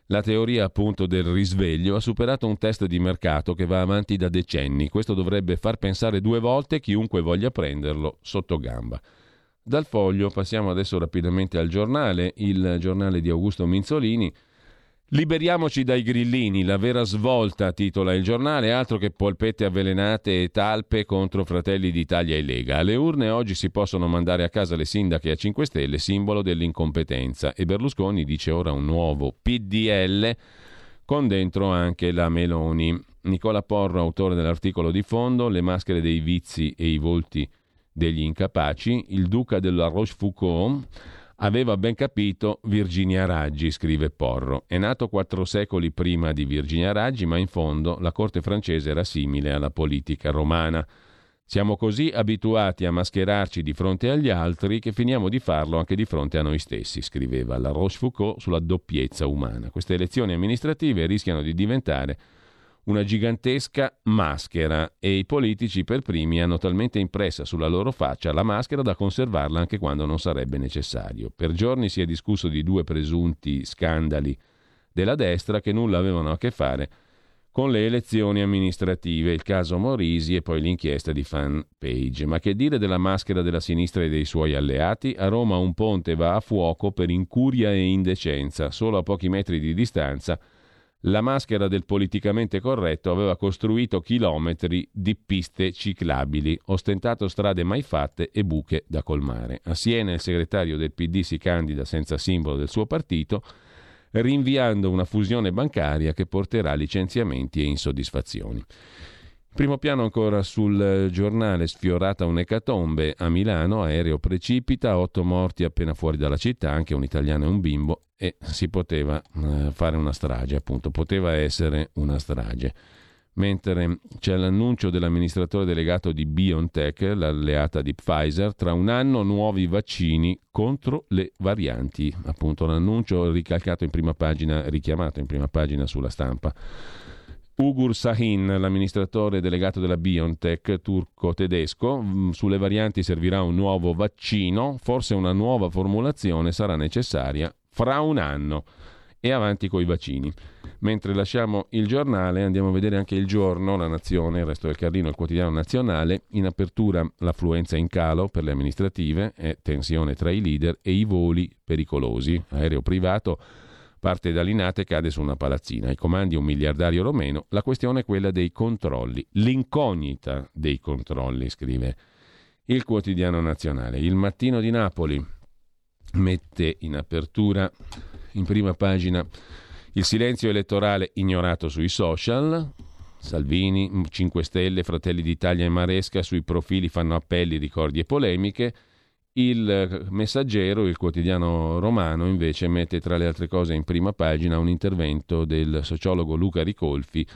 la teoria appunto del risveglio, ha superato un test di mercato che va avanti da decenni. Questo dovrebbe far pensare due volte chiunque voglia prenderlo sotto gamba. Dal foglio passiamo adesso rapidamente al giornale, il giornale di Augusto Minzolini Liberiamoci dai grillini, la vera svolta, titola il giornale, altro che polpette avvelenate e talpe contro Fratelli d'Italia e Lega. Alle urne oggi si possono mandare a casa le sindache a 5 Stelle, simbolo dell'incompetenza. E Berlusconi dice ora un nuovo PDL con dentro anche la Meloni. Nicola Porro, autore dell'articolo di fondo, Le maschere dei vizi e i volti degli incapaci, il duca della Rochefoucauld Aveva ben capito Virginia Raggi, scrive Porro. È nato quattro secoli prima di Virginia Raggi, ma in fondo la corte francese era simile alla politica romana. Siamo così abituati a mascherarci di fronte agli altri che finiamo di farlo anche di fronte a noi stessi, scriveva la Rochefoucauld sulla doppiezza umana. Queste elezioni amministrative rischiano di diventare una gigantesca maschera e i politici per primi hanno talmente impressa sulla loro faccia la maschera da conservarla anche quando non sarebbe necessario. Per giorni si è discusso di due presunti scandali della destra che nulla avevano a che fare con le elezioni amministrative, il caso Morisi e poi l'inchiesta di fanpage. Ma che dire della maschera della sinistra e dei suoi alleati? A Roma un ponte va a fuoco per incuria e indecenza. Solo a pochi metri di distanza la maschera del politicamente corretto aveva costruito chilometri di piste ciclabili, ostentato strade mai fatte e buche da colmare. A Siena il segretario del PD si candida senza simbolo del suo partito rinviando una fusione bancaria che porterà licenziamenti e insoddisfazioni. Primo piano ancora sul giornale, sfiorata un'ecatombe a Milano, aereo precipita, otto morti appena fuori dalla città, anche un italiano e un bimbo, e si poteva eh, fare una strage, appunto, poteva essere una strage mentre c'è l'annuncio dell'amministratore delegato di BioNTech, l'alleata di Pfizer, tra un anno nuovi vaccini contro le varianti. Appunto l'annuncio ricalcato in prima pagina, richiamato in prima pagina sulla stampa. Ugur Sahin, l'amministratore delegato della BioNTech turco-tedesco, mm, sulle varianti servirà un nuovo vaccino, forse una nuova formulazione sarà necessaria fra un anno e avanti coi vaccini. Mentre lasciamo il giornale, andiamo a vedere anche il giorno, la Nazione, il resto del Carlino, il quotidiano nazionale. In apertura l'affluenza in calo per le amministrative tensione tra i leader e i voli pericolosi. Aereo privato parte da Linate e cade su una palazzina. I comandi un miliardario romeno. La questione è quella dei controlli, l'incognita dei controlli, scrive il quotidiano nazionale. Il mattino di Napoli mette in apertura, in prima pagina, il silenzio elettorale ignorato sui social. Salvini, 5 Stelle, Fratelli d'Italia e Maresca sui profili fanno appelli, ricordi e polemiche. Il Messaggero, il quotidiano romano, invece mette tra le altre cose in prima pagina un intervento del sociologo Luca Ricolfi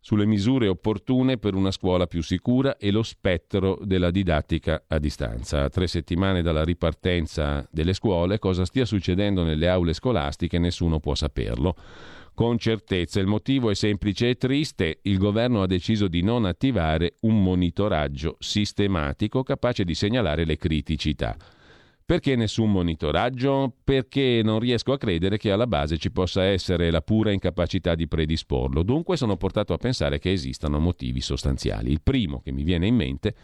sulle misure opportune per una scuola più sicura e lo spettro della didattica a distanza. A tre settimane dalla ripartenza delle scuole, cosa stia succedendo nelle aule scolastiche nessuno può saperlo. Con certezza il motivo è semplice e triste, il governo ha deciso di non attivare un monitoraggio sistematico capace di segnalare le criticità. Perché nessun monitoraggio? Perché non riesco a credere che alla base ci possa essere la pura incapacità di predisporlo. Dunque sono portato a pensare che esistano motivi sostanziali. Il primo che mi viene in mente è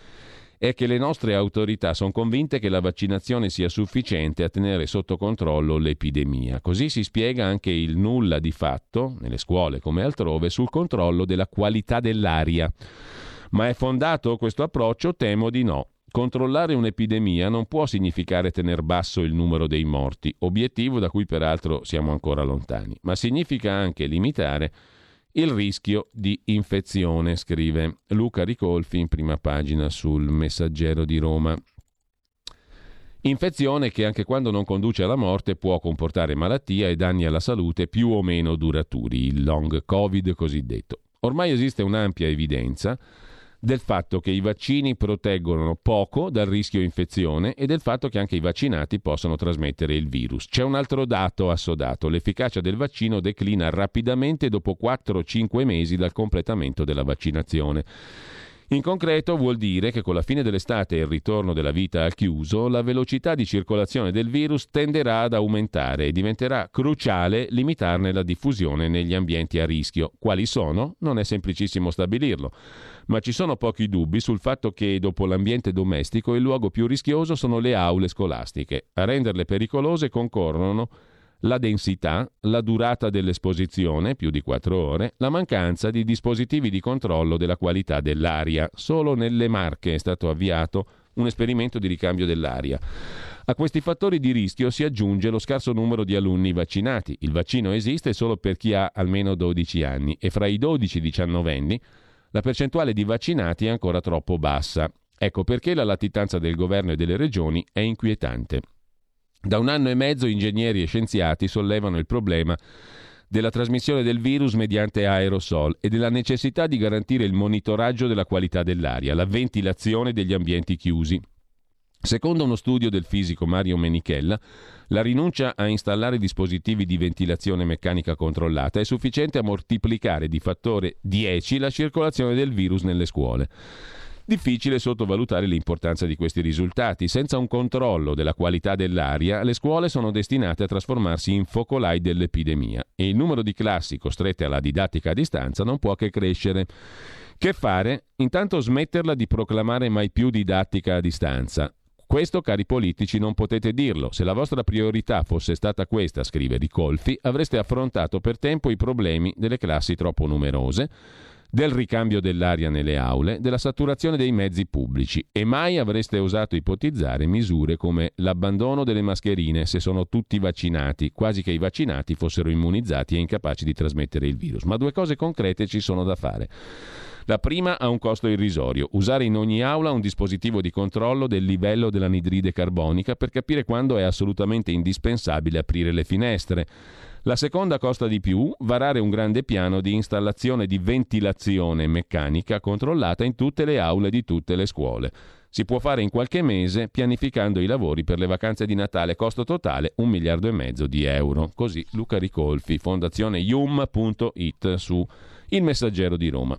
che le nostre autorità sono convinte che la vaccinazione sia sufficiente a tenere sotto controllo l'epidemia. Così si spiega anche il nulla di fatto, nelle scuole come altrove, sul controllo della qualità dell'aria. Ma è fondato questo approccio? Temo di no. Controllare un'epidemia non può significare tenere basso il numero dei morti, obiettivo da cui peraltro siamo ancora lontani, ma significa anche limitare il rischio di infezione, scrive Luca Ricolfi in prima pagina sul Messaggero di Roma. Infezione che anche quando non conduce alla morte può comportare malattia e danni alla salute più o meno duraturi, il long covid cosiddetto. Ormai esiste un'ampia evidenza del fatto che i vaccini proteggono poco dal rischio infezione e del fatto che anche i vaccinati possono trasmettere il virus. C'è un altro dato assodato, l'efficacia del vaccino declina rapidamente dopo 4-5 mesi dal completamento della vaccinazione. In concreto vuol dire che con la fine dell'estate e il ritorno della vita al chiuso, la velocità di circolazione del virus tenderà ad aumentare e diventerà cruciale limitarne la diffusione negli ambienti a rischio. Quali sono? Non è semplicissimo stabilirlo ma ci sono pochi dubbi sul fatto che dopo l'ambiente domestico il luogo più rischioso sono le aule scolastiche. A renderle pericolose concorrono la densità, la durata dell'esposizione, più di 4 ore, la mancanza di dispositivi di controllo della qualità dell'aria. Solo nelle Marche è stato avviato un esperimento di ricambio dell'aria. A questi fattori di rischio si aggiunge lo scarso numero di alunni vaccinati. Il vaccino esiste solo per chi ha almeno 12 anni e fra i 12 e i 19 anni la percentuale di vaccinati è ancora troppo bassa. Ecco perché la latitanza del governo e delle regioni è inquietante. Da un anno e mezzo ingegneri e scienziati sollevano il problema della trasmissione del virus mediante aerosol e della necessità di garantire il monitoraggio della qualità dell'aria, la ventilazione degli ambienti chiusi. Secondo uno studio del fisico Mario Menichella, la rinuncia a installare dispositivi di ventilazione meccanica controllata è sufficiente a moltiplicare di fattore 10 la circolazione del virus nelle scuole. Difficile sottovalutare l'importanza di questi risultati. Senza un controllo della qualità dell'aria, le scuole sono destinate a trasformarsi in focolai dell'epidemia e il numero di classi costrette alla didattica a distanza non può che crescere. Che fare? Intanto smetterla di proclamare mai più didattica a distanza. Questo, cari politici, non potete dirlo. Se la vostra priorità fosse stata questa, scrive Ricolfi, avreste affrontato per tempo i problemi delle classi troppo numerose, del ricambio dell'aria nelle aule, della saturazione dei mezzi pubblici e mai avreste osato ipotizzare misure come l'abbandono delle mascherine se sono tutti vaccinati, quasi che i vaccinati fossero immunizzati e incapaci di trasmettere il virus. Ma due cose concrete ci sono da fare. La prima ha un costo irrisorio, usare in ogni aula un dispositivo di controllo del livello dell'anidride carbonica per capire quando è assolutamente indispensabile aprire le finestre. La seconda costa di più, varare un grande piano di installazione di ventilazione meccanica controllata in tutte le aule di tutte le scuole. Si può fare in qualche mese pianificando i lavori per le vacanze di Natale, costo totale un miliardo e mezzo di euro. Così Luca Ricolfi, fondazione yum.it su Il Messaggero di Roma.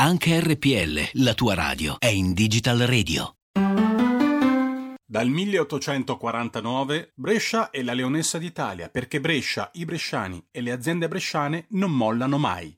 Anche RPL, la tua radio, è in Digital Radio. Dal 1849 Brescia è la leonessa d'Italia perché Brescia, i bresciani e le aziende bresciane non mollano mai.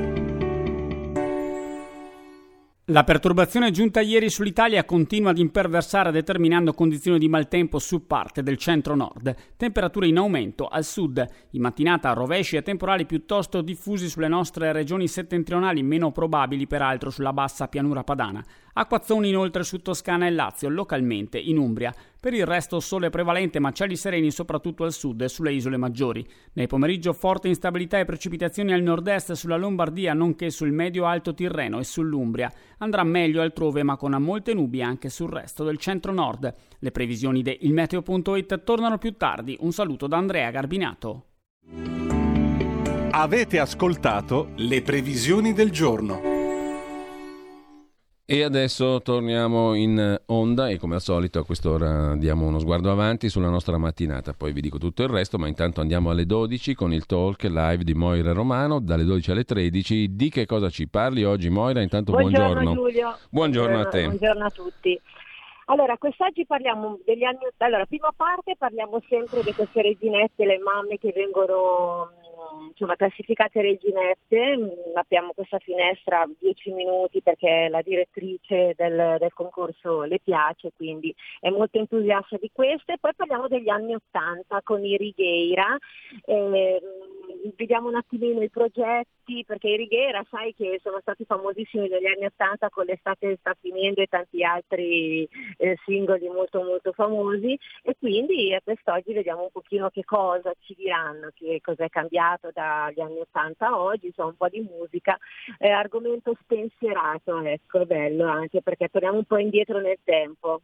La perturbazione giunta ieri sull'Italia continua ad imperversare determinando condizioni di maltempo su parte del centro-nord. Temperature in aumento al sud. In mattinata rovesci e temporali piuttosto diffusi sulle nostre regioni settentrionali, meno probabili peraltro sulla bassa pianura padana. Acquazzoni inoltre su Toscana e Lazio, localmente in Umbria. Per il resto sole prevalente ma cieli sereni soprattutto al sud e sulle isole maggiori. Nel pomeriggio forte instabilità e precipitazioni al nord-est sulla Lombardia nonché sul medio-alto Tirreno e sull'Umbria. Andrà meglio altrove ma con molte nubi anche sul resto del centro-nord. Le previsioni di ilmeteo.it tornano più tardi. Un saluto da Andrea Garbinato. Avete ascoltato le previsioni del giorno. E adesso torniamo in onda e come al solito a quest'ora diamo uno sguardo avanti sulla nostra mattinata, poi vi dico tutto il resto, ma intanto andiamo alle 12 con il talk live di Moira Romano, dalle 12 alle 13. Di che cosa ci parli oggi Moira? Intanto buongiorno. Buongiorno Giulio. Buongiorno a te. Buongiorno a tutti. Allora, quest'oggi parliamo degli anni... Allora, prima parte parliamo sempre di queste reginette, le mamme che vengono insomma, classificate reginette, mm, abbiamo questa finestra 10 minuti perché la direttrice del, del, concorso le piace, quindi è molto entusiasta di queste. Poi parliamo degli anni 80 con i Righeira, eh, vediamo un attimino i progetti, perché i Righeira sai che sono stati famosissimi negli anni 80 con l'estate sta finendo e tanti altri eh, singoli molto molto famosi e quindi a quest'oggi vediamo un pochino che cosa ci diranno, che cosa è cambiato dagli anni 80 a oggi, insomma un po' di musica, eh, argomento spensierato, ecco, bello anche perché torniamo un po' indietro nel tempo.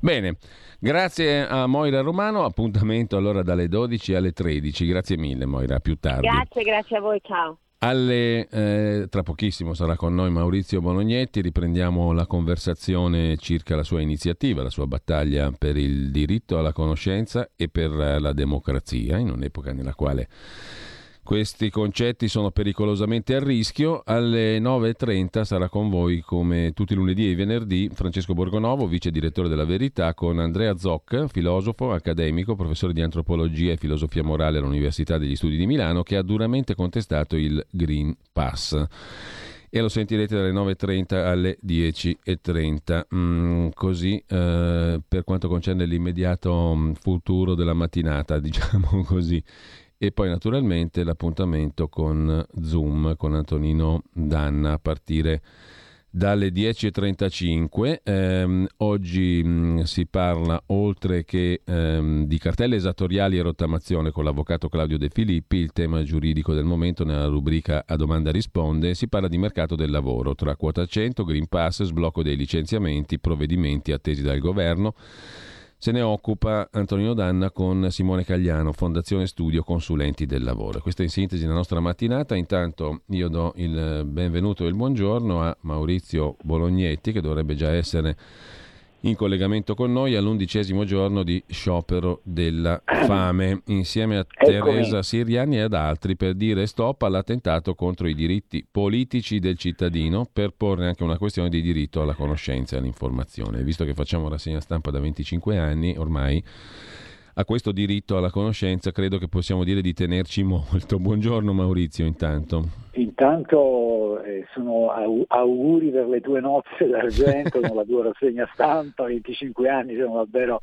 Bene, grazie a Moira Romano, appuntamento allora dalle 12 alle 13, grazie mille Moira, più tardi. Grazie, grazie a voi, ciao. Alle, eh, tra pochissimo sarà con noi Maurizio Bolognetti, riprendiamo la conversazione circa la sua iniziativa, la sua battaglia per il diritto alla conoscenza e per la democrazia, in un'epoca nella quale questi concetti sono pericolosamente a rischio. Alle 9.30 sarà con voi, come tutti i lunedì e i venerdì, Francesco Borgonovo, vice direttore della Verità, con Andrea Zoc, filosofo, accademico, professore di antropologia e filosofia morale all'Università degli Studi di Milano, che ha duramente contestato il Green Pass e lo sentirete dalle 9.30 alle 10.30. Mm, così eh, per quanto concerne l'immediato mm, futuro della mattinata, diciamo così e poi naturalmente l'appuntamento con Zoom con Antonino Danna a partire dalle 10.35. Eh, oggi mh, mm, si parla, oltre che ehm, di cartelle esattoriali e rottamazione con l'avvocato Claudio De Filippi, il tema giuridico del momento nella rubrica A domanda risponde, si parla di mercato del lavoro, tra quota 100, Green Pass, sblocco dei licenziamenti, provvedimenti attesi dal governo se ne occupa Antonino Danna con Simone Cagliano, Fondazione Studio Consulenti del Lavoro. Questa è in sintesi la nostra mattinata. Intanto io do il benvenuto e il buongiorno a Maurizio Bolognetti, che dovrebbe già essere in collegamento con noi all'undicesimo giorno di sciopero della fame, insieme a Eccomi. Teresa Siriani e ad altri, per dire stop all'attentato contro i diritti politici del cittadino, per porre anche una questione di diritto alla conoscenza e all'informazione. Visto che facciamo rassegna stampa da 25 anni ormai, a questo diritto alla conoscenza credo che possiamo dire di tenerci molto. Buongiorno Maurizio intanto. Intanto eh, sono auguri per le tue nozze d'argento con la tua rassegna stampa, 25 anni sono davvero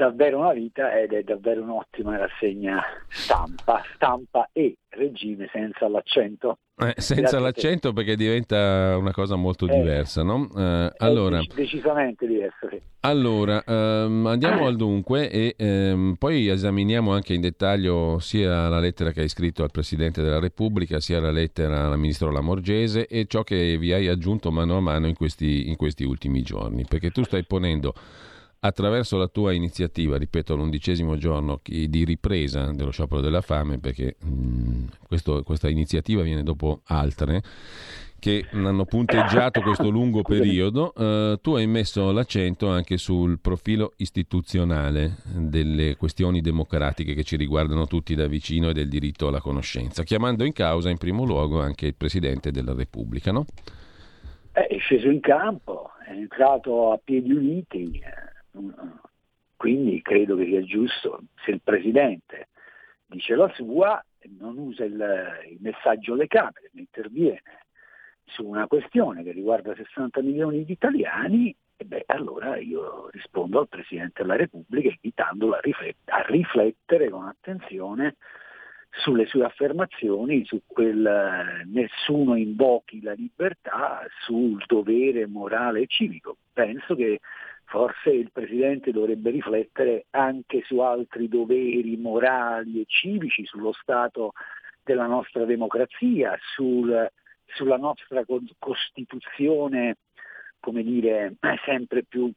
davvero una vita ed è davvero un'ottima rassegna stampa, stampa e regime senza l'accento. Eh, senza l'accento perché diventa una cosa molto eh, diversa, no? Eh, allora, decisamente diversa. Sì. Allora, ehm, andiamo al dunque e ehm, poi esaminiamo anche in dettaglio sia la lettera che hai scritto al Presidente della Repubblica, sia la lettera al Ministro Lamorgese e ciò che vi hai aggiunto mano a mano in questi, in questi ultimi giorni, perché tu stai ponendo attraverso la tua iniziativa, ripeto, l'undicesimo giorno di ripresa dello sciopero della fame, perché mh, mm, questo, questa iniziativa viene dopo altre che hanno punteggiato questo lungo periodo, eh, tu hai messo l'accento anche sul profilo istituzionale delle questioni democratiche che ci riguardano tutti da vicino e del diritto alla conoscenza, chiamando in causa in primo luogo anche il Presidente della Repubblica, no? È sceso in campo, è entrato a piedi uniti, eh, quindi credo che sia giusto, se il Presidente dice la sua, non usa il, il messaggio alle Camere, ne interviene su una questione che riguarda 60 milioni di italiani, e beh, allora io rispondo al Presidente della Repubblica invitandolo a, riflet- a riflettere con attenzione sulle sue affermazioni, su quel nessuno invochi la libertà, sul dovere morale e civico. Penso che forse il Presidente dovrebbe riflettere anche su altri doveri morali e civici, sullo stato della nostra democrazia, sul, sulla nostra Costituzione, come dire, sempre più eh,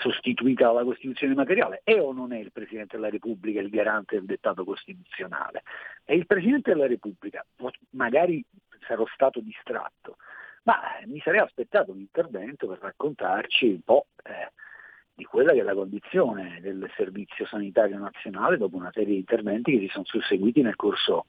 sostituita dalla Costituzione materiale. È o non è il Presidente della Repubblica il garante del dettato costituzionale? È il Presidente della Repubblica, magari sarò stato distratto, ma mi sarei aspettato un intervento per raccontarci un po' eh, di quella che è la condizione del Servizio Sanitario Nazionale dopo una serie di interventi che si sono susseguiti nel corso,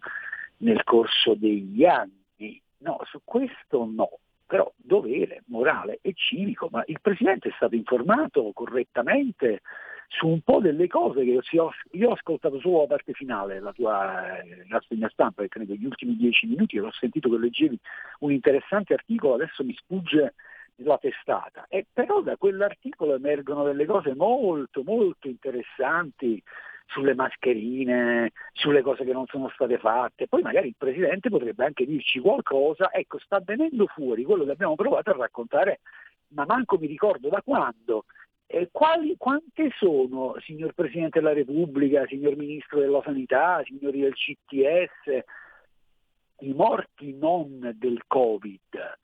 nel corso degli anni. No, su questo no. però dovere morale e civico, ma il Presidente è stato informato correttamente su un po' delle cose che io, io ho ascoltato solo la parte finale della tua eh, rassegna stampa, perché negli ultimi dieci minuti ho sentito che leggevi un interessante articolo, adesso mi sfugge la testata. E però da quell'articolo emergono delle cose molto, molto interessanti sulle mascherine, sulle cose che non sono state fatte. Poi magari il Presidente potrebbe anche dirci qualcosa. Ecco, sta venendo fuori quello che abbiamo provato a raccontare, ma manco mi ricordo da quando. Eh, quali, quante sono, signor Presidente della Repubblica, signor Ministro della Sanità, signori del CTS, i morti non del Covid?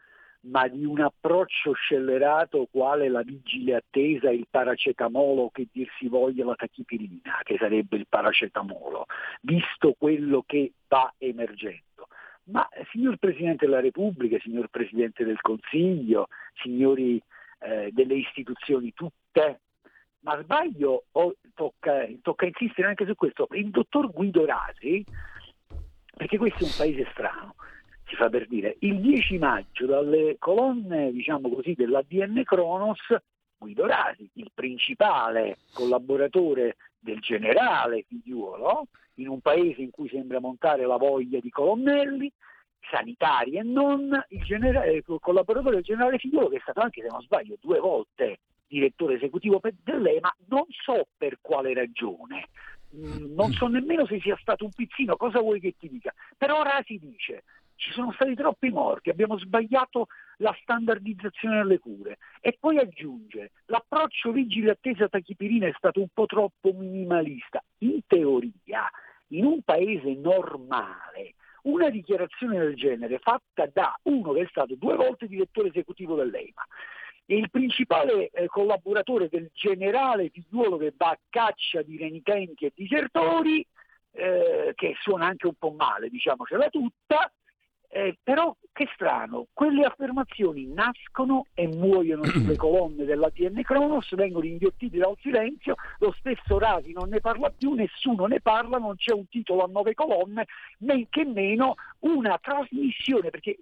ma di un approccio scellerato quale la vigile attesa, il paracetamolo, che dir si voglia la tachipirina, che sarebbe il paracetamolo, visto quello che va emergendo. Ma signor Presidente della Repubblica, signor Presidente del Consiglio, signori eh, delle istituzioni tutte, ma sbaglio o tocca, tocca insistere anche su questo, il dottor Guido Rasi, perché questo è un paese strano, si fa per dire, il 10 maggio dalle colonne diciamo così, dell'ADN Kronos, Guido Rasi, il principale collaboratore del generale figliuolo, in un paese in cui sembra montare la voglia di colonnelli, sanitari e non, il, generale, il collaboratore del generale figliuolo che è stato anche, se non sbaglio, due volte direttore esecutivo dell'EMA, non so per quale ragione, mm, non so nemmeno se sia stato un pizzino, cosa vuoi che ti dica, però Rasi dice ci sono stati troppi morti, abbiamo sbagliato la standardizzazione delle cure. E poi aggiunge l'approccio vigile attesa tachipirina è stato un po' troppo minimalista. In teoria, in un paese normale, una dichiarazione del genere fatta da uno che è stato due volte direttore esecutivo dell'EIMA e il principale eh, collaboratore del generale figliuolo che va a caccia di renitenti e disertori, eh, che suona anche un po' male, diciamocela tutta, eh, però che strano, quelle affermazioni nascono e muoiono sulle colonne dell'ATN Cronos, vengono inghiottite dal silenzio, lo stesso Rasi non ne parla più, nessuno ne parla, non c'è un titolo a nove colonne, men che meno una trasmissione, perché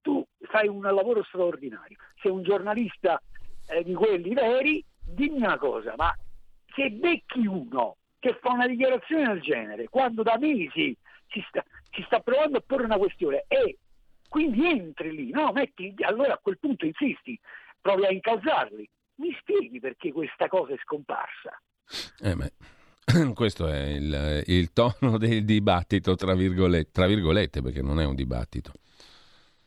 tu fai un lavoro straordinario, sei un giornalista eh, di quelli veri, dimmi una cosa, ma se becchi uno che fa una dichiarazione del genere, quando da mesi si sta, si sta provando a porre una questione e quindi entri lì, no? Metti, allora a quel punto insisti, provi a incalzarli. Mi spieghi perché questa cosa è scomparsa? Eh beh, questo è il, il, tono del dibattito, tra virgolette, tra virgolette, perché non è un dibattito.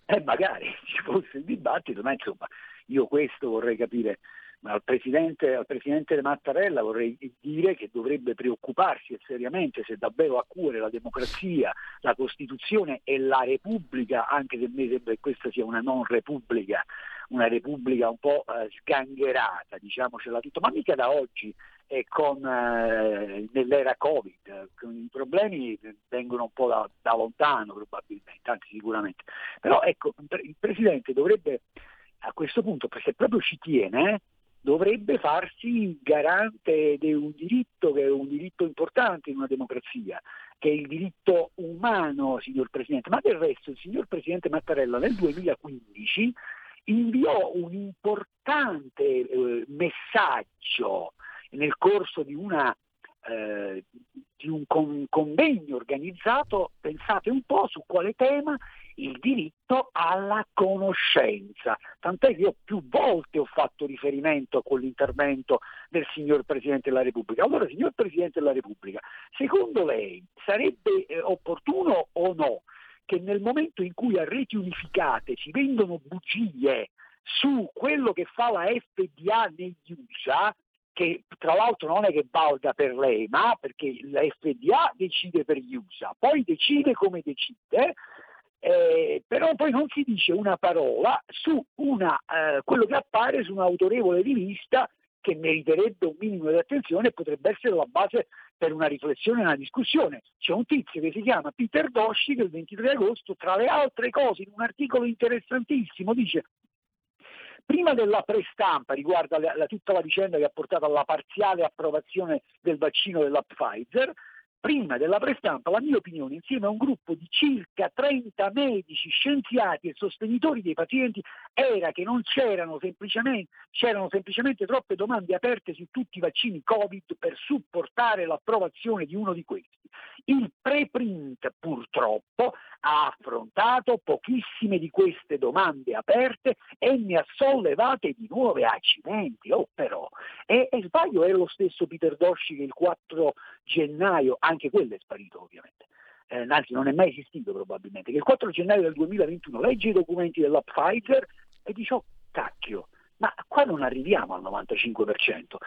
Eh, magari ci fosse il dibattito, ma insomma, io questo vorrei capire. Ma al Presidente, al Presidente Mattarella vorrei dire che dovrebbe preoccuparsi seriamente se davvero ha cuore la democrazia, la Costituzione e la Repubblica, anche se me sembra che questa sia una non Repubblica, una Repubblica un po' eh, sgangherata, diciamocela tutto, ma mica da oggi e con, eh, nell'era Covid. I problemi vengono un po' da, da lontano probabilmente, anzi sicuramente. Però ecco, il Presidente dovrebbe a questo punto, se proprio ci tiene, eh, dovrebbe farsi garante di un diritto che è un diritto importante in una democrazia, che è il diritto umano, signor Presidente. Ma del resto il signor Presidente Mattarella nel 2015 inviò un importante eh, messaggio nel corso di una eh, di un con, convegno organizzato, pensate un po' su quale tema, il diritto alla conoscenza. Tant'è che io più volte ho fatto riferimento a quell'intervento del signor Presidente della Repubblica. Allora, signor Presidente della Repubblica, secondo lei sarebbe eh, opportuno o no che nel momento in cui a reti unificate si vendono bugie su quello che fa la FDA negli USA, che tra l'altro non è che valga per lei, ma perché la FDA decide per gli USA, poi decide come decide, eh, però poi non si dice una parola su una, eh, quello che appare su un'autorevole rivista che meriterebbe un minimo di attenzione e potrebbe essere la base per una riflessione una discussione. C'è un tizio che si chiama Peter Dosci che il 23 agosto, tra le altre cose, in un articolo interessantissimo, dice Prima della prestampa riguardo a tutta la vicenda che ha portato alla parziale approvazione del vaccino della Pfizer, prima della prestampa la mia opinione insieme a un gruppo di circa 30 medici, scienziati e sostenitori dei pazienti era che non c'erano semplicemente, c'erano semplicemente troppe domande aperte su tutti i vaccini Covid per supportare l'approvazione di uno di questi. Il preprint purtroppo ha affrontato pochissime di queste domande aperte e ne ha sollevate di nuove accidenti, oh però. E, e sbaglio è lo stesso Peter Dosci che il 4 gennaio, anche quello è sparito ovviamente, eh, anzi non è mai esistito probabilmente, che il 4 gennaio del 2021 legge i documenti della Pfizer e dice oh cacchio, ma qua non arriviamo al 95%,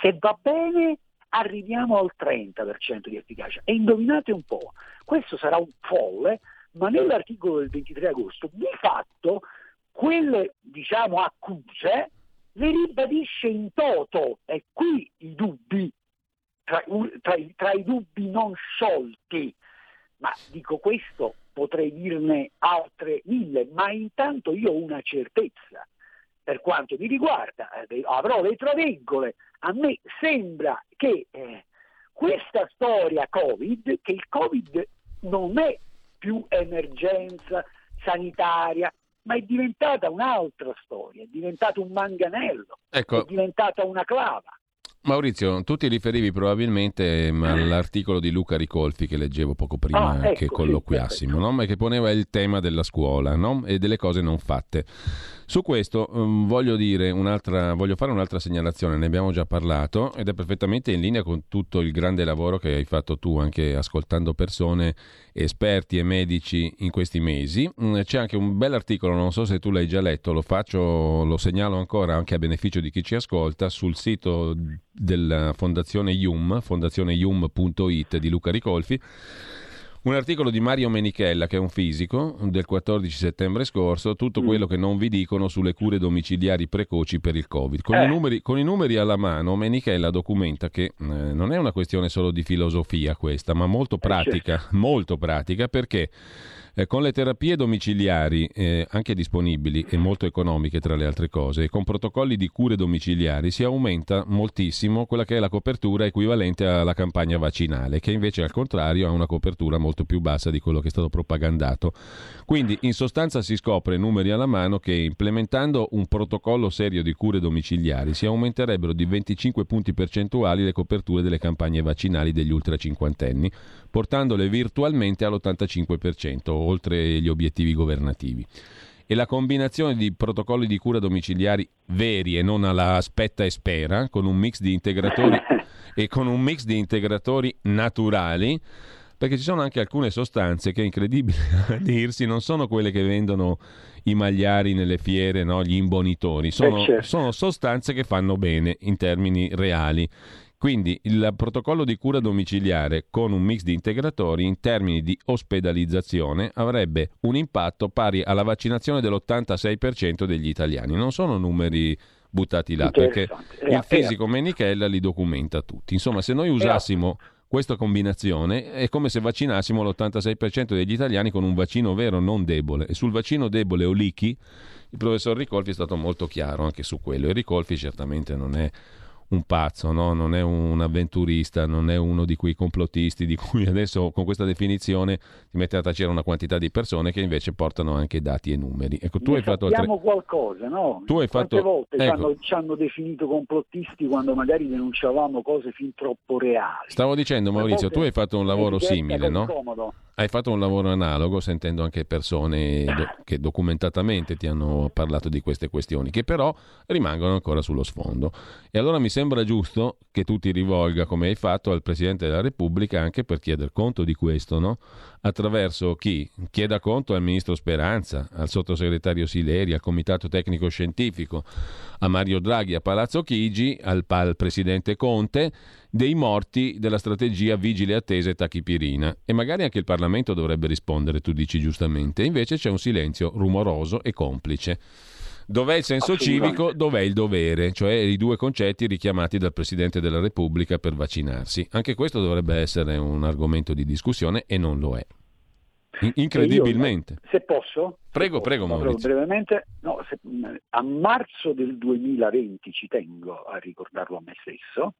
se va bene arriviamo al 30% di efficacia. E indovinate un po', questo sarà un folle, ma nell'articolo del 23 agosto di fatto quelle diciamo accuse le ribadisce in toto. E qui i dubbi tra, tra, tra i dubbi non sciolti ma dico questo potrei dirne altre mille ma intanto io ho una certezza per quanto mi riguarda eh, avrò le traveggole a me sembra che eh, questa storia Covid, che il Covid non è più emergenza sanitaria, ma è diventata un'altra storia, è diventato un manganello, ecco. è diventata una clava. Maurizio, tu ti riferivi probabilmente all'articolo di Luca Ricolfi che leggevo poco prima ah, ecco, che colloquiassimo, sì, no? ma che poneva il tema della scuola no? e delle cose non fatte. Su questo um, voglio, voglio, fare un'altra segnalazione, ne abbiamo già parlato ed è perfettamente in linea con tutto il grande lavoro che hai fatto tu anche ascoltando persone esperti e medici in questi mesi. Mm, c'è anche un bel articolo, non so se tu l'hai già letto, lo faccio, lo segnalo ancora anche a beneficio di chi ci ascolta sul sito della Fondazione IUM, fondazioneium.it di Luca Ricolfi un articolo di Mario Menichella, che è un fisico, del 14 settembre scorso, tutto mm. quello che non vi dicono sulle cure domiciliari precoci per il Covid. Con, eh. i, numeri, con i, numeri, alla mano, Menichella documenta che eh, non è una questione solo di filosofia questa, ma molto pratica, eh, certo. molto pratica perché eh, con le terapie domiciliari, eh, anche disponibili e molto economiche tra le altre cose, e con protocolli di cure domiciliari si aumenta moltissimo quella che è la copertura equivalente alla campagna vaccinale, che invece al contrario ha una copertura molto più bassa di quello che è stato propagandato. Quindi in sostanza si scopre, numeri alla mano, che implementando un protocollo serio di cure domiciliari si aumenterebbero di 25 punti percentuali le coperture delle campagne vaccinali degli ultra cinquantenni, portandole virtualmente all'85% oltre gli obiettivi governativi. E la combinazione di protocolli di cura domiciliari veri e non alla aspetta e spera, con un mix di integratori e con un mix di integratori naturali, perché ci sono anche alcune sostanze che è incredibile a dirsi, non sono quelle che vendono i magliari nelle fiere, no? gli imbonitori, sono, eh certo. sono sostanze che fanno bene in termini reali quindi il protocollo di cura domiciliare con un mix di integratori in termini di ospedalizzazione avrebbe un impatto pari alla vaccinazione dell'86% degli italiani. Non sono numeri buttati là perché il fisico Menichella li documenta tutti. Insomma, se noi usassimo questa combinazione è come se vaccinassimo l'86% degli italiani con un vaccino vero, non debole. E sul vaccino debole o lichi, il professor Ricolfi è stato molto chiaro anche su quello. E Ricolfi certamente non è un pazzo, no? non è un avventurista, non è uno di quei complottisti di cui adesso con questa definizione si mette a tacere una quantità di persone che invece portano anche dati e numeri. Ecco, tu ne hai fatto altre... qualcosa, no? Tu hai Quante fatto... volte ecco. ci, hanno, ci, hanno, definito complottisti quando magari denunciavamo cose fin troppo reali. Stavo dicendo Maurizio, tu hai fatto un lavoro simile, no? Comodo. Hai fatto un lavoro analogo sentendo anche persone do- che documentatamente ti hanno parlato di queste questioni, che però rimangono ancora sullo sfondo. E allora mi sembra giusto che tu ti rivolga, come hai fatto, al Presidente della Repubblica anche per chiedere conto di questo, no? Attraverso chi? Chieda conto al Ministro Speranza, al Sottosegretario Sileri, al Comitato Tecnico Scientifico, a Mario Draghi, a Palazzo Chigi, al, al Presidente Conte dei morti della strategia vigile attesa e tachipirina. E magari anche il Parlamento dovrebbe rispondere, tu dici giustamente. Invece c'è un silenzio rumoroso e complice. Dov'è il senso civico? Dov'è il dovere? Cioè i due concetti richiamati dal Presidente della Repubblica per vaccinarsi. Anche questo dovrebbe essere un argomento di discussione e non lo è. Incredibilmente. Io, se posso? Prego, se prego posso. Brevemente, no, se, a marzo del 2020, ci tengo a ricordarlo a me stesso,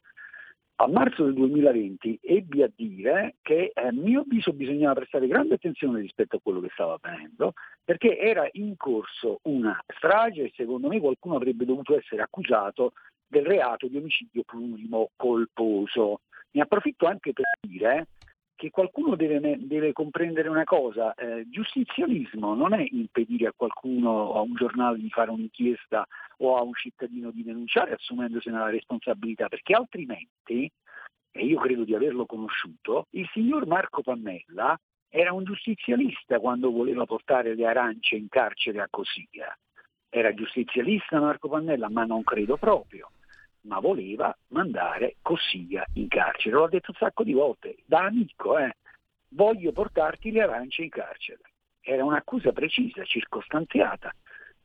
a marzo del 2020 ebbi a dire che a mio avviso bisognava prestare grande attenzione rispetto a quello che stava avvenendo, perché era in corso una strage e secondo me qualcuno avrebbe dovuto essere accusato del reato di omicidio plurimo colposo. Ne approfitto anche per dire che qualcuno deve, deve comprendere una cosa, eh, giustizialismo non è impedire a qualcuno a un giornale di fare un'inchiesta o a un cittadino di denunciare assumendosene la responsabilità, perché altrimenti, e io credo di averlo conosciuto, il signor Marco Pannella era un giustizialista quando voleva portare le arance in carcere a Cosia. Era giustizialista Marco Pannella, ma non credo proprio ma voleva mandare Cossiga in carcere. L'ho detto un sacco di volte, da amico, eh, voglio portarti le arance in carcere. Era un'accusa precisa, circostanziata,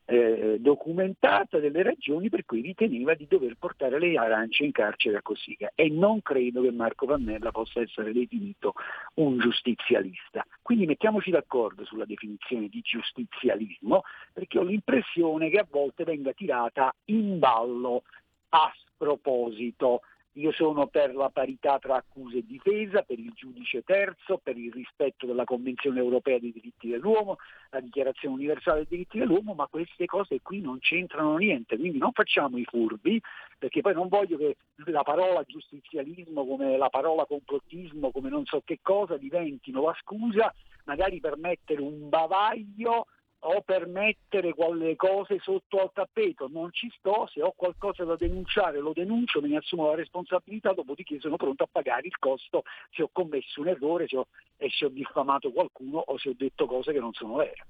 eh, documentata delle ragioni per cui riteneva di dover portare le arance in carcere a Cossiga e non credo che Marco Pannella possa essere definito un giustizialista. Quindi mettiamoci d'accordo sulla definizione di giustizialismo perché ho l'impressione che a volte venga tirata in ballo a sproposito. Io sono per la parità tra accusa e difesa, per il giudice terzo, per il rispetto della Convenzione europea dei diritti dell'uomo, la Dichiarazione universale dei diritti dell'uomo, ma queste cose qui non c'entrano niente, quindi non facciamo i furbi, perché poi non voglio che la parola giustizialismo, come la parola complottismo, come non so che cosa, diventino la scusa magari per mettere un bavaglio o per mettere quelle cose sotto al tappeto, non ci sto, se ho qualcosa da denunciare lo denuncio, me ne assumo la responsabilità, dopodiché sono pronto a pagare il costo se ho commesso un errore se ho, e se ho diffamato qualcuno o se ho detto cose che non sono vere.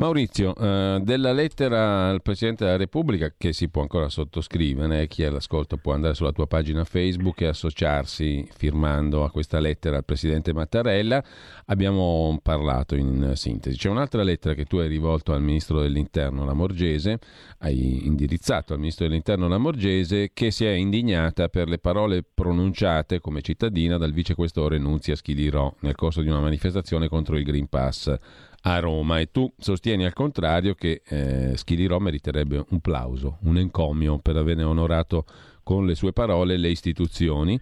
Maurizio, eh, della lettera al Presidente della Repubblica che si può ancora sottoscrivere, chi è all'ascolto può andare sulla tua pagina Facebook e associarsi firmando a questa lettera al Presidente Mattarella, abbiamo parlato in sintesi. C'è un'altra lettera che tu hai rivolto al Ministro dell'Interno Lamorgese, hai indirizzato al Ministro dell'Interno Lamorgese che si è indignata per le parole pronunciate come cittadina dal vicequestore Nunzia Schilirò nel corso di una manifestazione contro il Green Pass a Roma e tu sostieni al contrario che eh, Schilirò meriterebbe un plauso, un encomio per aver onorato con le sue parole le istituzioni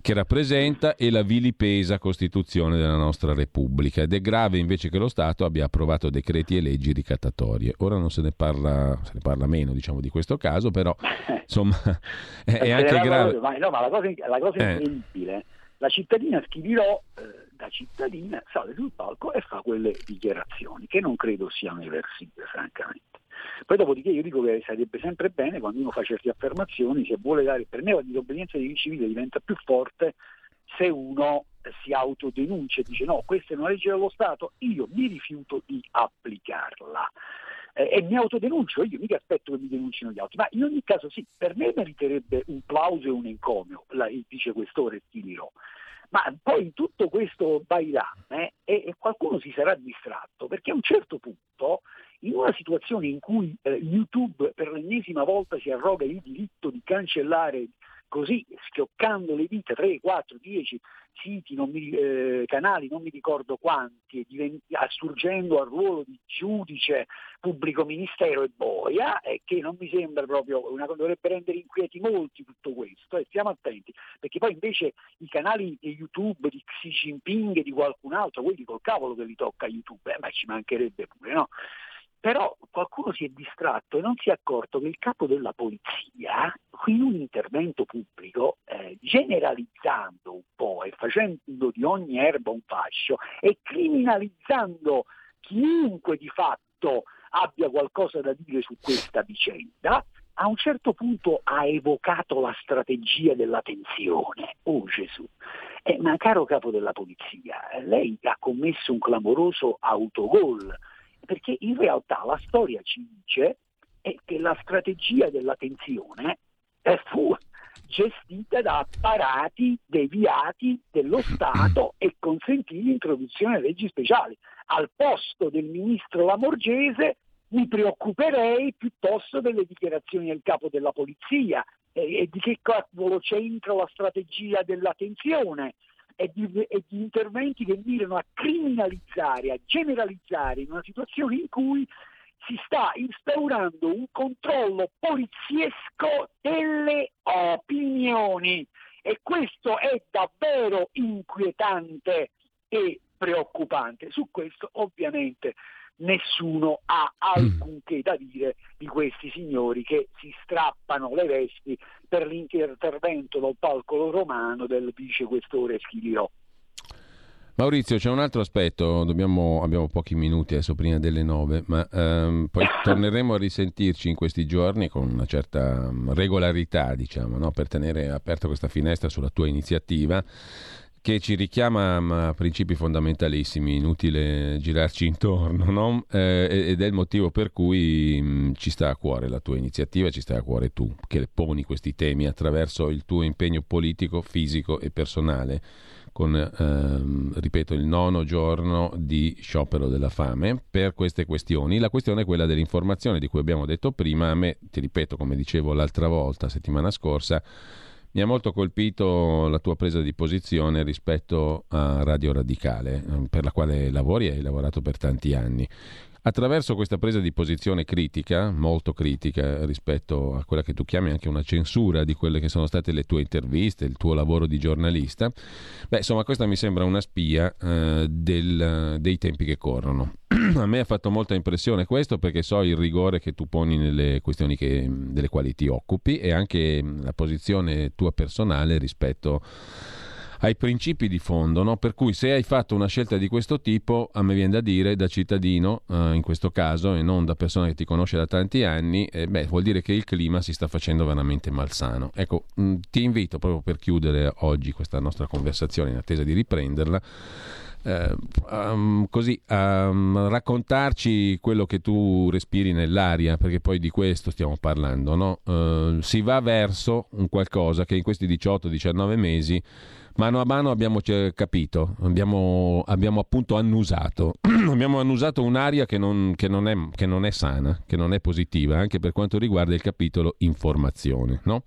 che rappresenta e la vilipesa Costituzione della nostra Repubblica ed è grave invece che lo Stato abbia approvato decreti e leggi ricattatorie. Ora non se ne parla, se ne parla meno diciamo di questo caso, però insomma è, è anche grave. Ma, no, ma la cosa, la cosa eh. incredibile, la cittadina Schilirò eh, da cittadina sale sul palco e fa quelle dichiarazioni che non credo siano eversive francamente. Poi dopodiché io dico che sarebbe sempre bene quando uno fa certe affermazioni, se vuole dare, per me la disobbedienza di civile diventa più forte se uno si autodenuncia e dice no, questa è una legge dello Stato, io mi rifiuto di applicarla. E mi autodenuncio, io mica aspetto che mi denuncino gli altri, ma in ogni caso sì, per me meriterebbe un plauso e un encomio la, il vicequestore Stiliro. Ma poi tutto questo bailame eh, e, qualcuno si sarà distratto perché a un certo punto, in una situazione in cui eh, YouTube per l'ennesima volta si arroga il diritto di cancellare così schioccando le dita 3, 4, 10 siti, non mi, eh, canali, non mi ricordo quanti, divent- assurgendo al ruolo di giudice, pubblico ministero e boia, e che non mi sembra proprio una cosa, dovrebbe rendere inquieti molti tutto questo, e stiamo attenti, perché poi invece i canali di YouTube di Xi Jinping e di qualcun altro, quelli col cavolo che li tocca YouTube, eh, ma ci mancherebbe pure, no? Però qualcuno si è distratto e non si è accorto che il capo della polizia, in un intervento pubblico, eh, generalizzando un po' e facendo di ogni erba un fascio e criminalizzando chiunque di fatto abbia qualcosa da dire su questa vicenda, a un certo punto ha evocato la strategia della tensione. Oh Gesù! Eh, ma caro capo della polizia, lei ha commesso un clamoroso autogol perché in realtà la storia ci dice che la strategia della tensione fu gestita da apparati deviati dello Stato e consentì l'introduzione di leggi speciali. Al posto del ministro Lamorgese mi preoccuperei piuttosto delle dichiarazioni del capo della polizia e, e di che cavolo c'entra la strategia della tensione e di, e di interventi che mirano a criminalizzare, a generalizzare in una situazione in cui si sta instaurando un controllo poliziesco delle opinioni E questo è davvero inquietante e preoccupante. Su questo ovviamente nessuno ha alcunché da dire di questi signori che si strappano le vesti per l'intervento dal palco romano del vicequestore Schilirò. Maurizio, c'è un altro aspetto, Dobbiamo, abbiamo pochi minuti adesso prima delle nove, ma ehm, poi torneremo a risentirci in questi giorni con una certa regolarità, diciamo, no? per tenere aperta questa finestra sulla tua iniziativa che ci richiama a principi fondamentalissimi, inutile girarci intorno, no? eh, ed è il motivo per cui mh, ci sta a cuore la tua iniziativa, ci sta a cuore tu, che poni questi temi attraverso il tuo impegno politico, fisico e personale, con, ehm, ripeto, il nono giorno di sciopero della fame per queste questioni. La questione è quella dell'informazione di cui abbiamo detto prima, a me, ti ripeto, come dicevo l'altra volta, settimana scorsa, mi ha molto colpito la tua presa di posizione rispetto a Radio Radicale, eh, per la quale lavori e hai lavorato per tanti anni. Attraverso questa presa di posizione critica, molto critica rispetto a quella che tu chiami anche una censura di quelle che sono state le tue interviste, il tuo lavoro di giornalista, beh, insomma, questa mi sembra una spia eh, del, dei tempi che corrono. a me ha fatto molta impressione questo perché so il rigore che tu poni nelle questioni che, delle quali ti occupi e anche la posizione tua personale rispetto ai principi di fondo, no? per cui se hai fatto una scelta di questo tipo, a me viene da dire da cittadino, eh, in questo caso, e non da persona che ti conosce da tanti anni, eh, beh, vuol dire che il clima si sta facendo veramente malsano. Ecco, mh, mm, ti invito proprio per chiudere oggi questa nostra conversazione in attesa di riprenderla. Uh, um, così um, raccontarci quello che tu respiri nell'aria, perché poi di questo stiamo parlando. No? Uh, si va verso un qualcosa che in questi 18-19 mesi mano a mano abbiamo capito, abbiamo, abbiamo appunto annusato, abbiamo annusato un'aria che non, che, non è, che non, è, sana, che non è positiva, anche per quanto riguarda il capitolo informazione, no?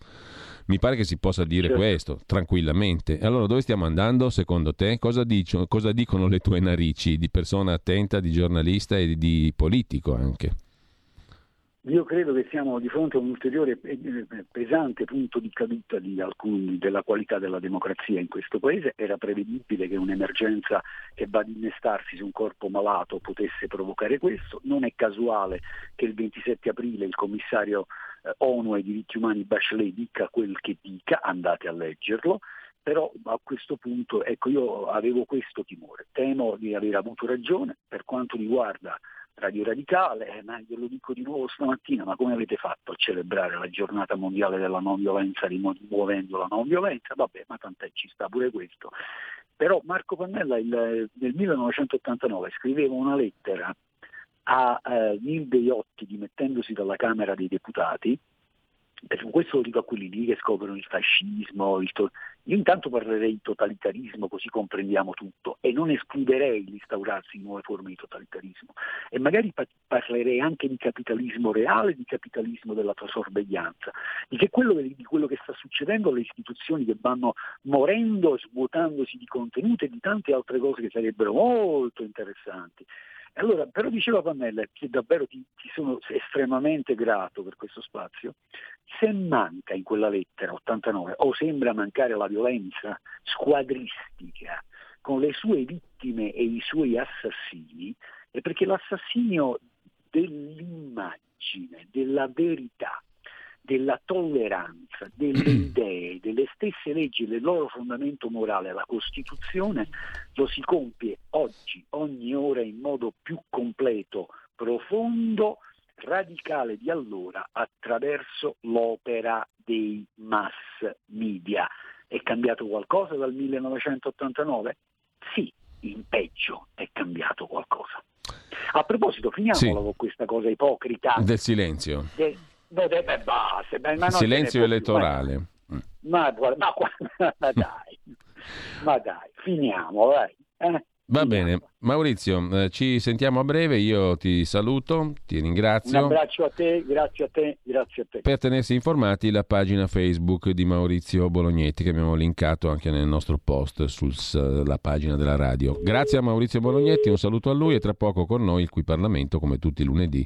Mi pare che si possa dire certo. questo tranquillamente. Allora, dove stiamo andando secondo te? Cosa, dicio, cosa dicono le tue narici di persona attenta, di giornalista e di politico anche? Io credo che siamo di fronte a un ulteriore pesante punto di caduta di alcuni, della qualità della democrazia in questo Paese. Era prevedibile che un'emergenza che va ad innestarsi su un corpo malato potesse provocare questo. Non è casuale che il 27 aprile il commissario eh, ONU ai diritti umani Bachelet dica quel che dica, andate a leggerlo però a questo punto ecco, io avevo questo timore, temo di aver avuto ragione per quanto riguarda Radio Radicale, eh, ma glielo dico di nuovo stamattina, ma come avete fatto a celebrare la giornata mondiale della non violenza rimuovendo la non violenza? Vabbè, ma tant'è, ci sta pure questo. Però Marco Pannella il, nel 1989 scriveva una lettera a eh, Nilde Iotti dimettendosi dalla Camera dei Deputati per questo lo dico a quelli lì che scoprono il fascismo, il to- io intanto parlerei di totalitarismo così comprendiamo tutto e non escluderei l'instaurarsi di nuove forme di totalitarismo e magari pa- parlerei anche di capitalismo reale, di capitalismo della sorveglianza, di che quello, di quello che sta succedendo alle istituzioni che vanno morendo, svuotandosi di contenuti e di tante altre cose che sarebbero molto interessanti. Allora, però diceva Pannella, che davvero ti, ti, sono estremamente grato per questo spazio, se manca in quella lettera 89 o sembra mancare la violenza squadristica con le sue vittime e i suoi assassini, è perché l'assassinio dell'immagine, della verità, della tolleranza, delle idee, delle stesse leggi, del loro fondamento morale, la Costituzione, lo si compie oggi, ogni ora in modo più completo, profondo, radicale di allora attraverso l'opera dei mass media. È cambiato qualcosa dal 1989? Sì, in peggio è cambiato qualcosa. A proposito, finiamola sì. con questa cosa ipocrita. Del silenzio. De, No, beh, basta, beh, Silenzio elettorale. Più, ma, ma, ma, ma, dai, ma dai, finiamo, vai. Eh? Va bene, Maurizio, eh, ci sentiamo a breve, io ti saluto, ti ringrazio. Un abbraccio a te, grazie a te, grazie a te. Per tenersi informati la pagina Facebook di Maurizio Bolognetti che abbiamo linkato anche nel nostro post sulla pagina della radio. Grazie a Maurizio Bolognetti, un saluto a lui e tra poco con noi il cui Parlamento come tutti i lunedì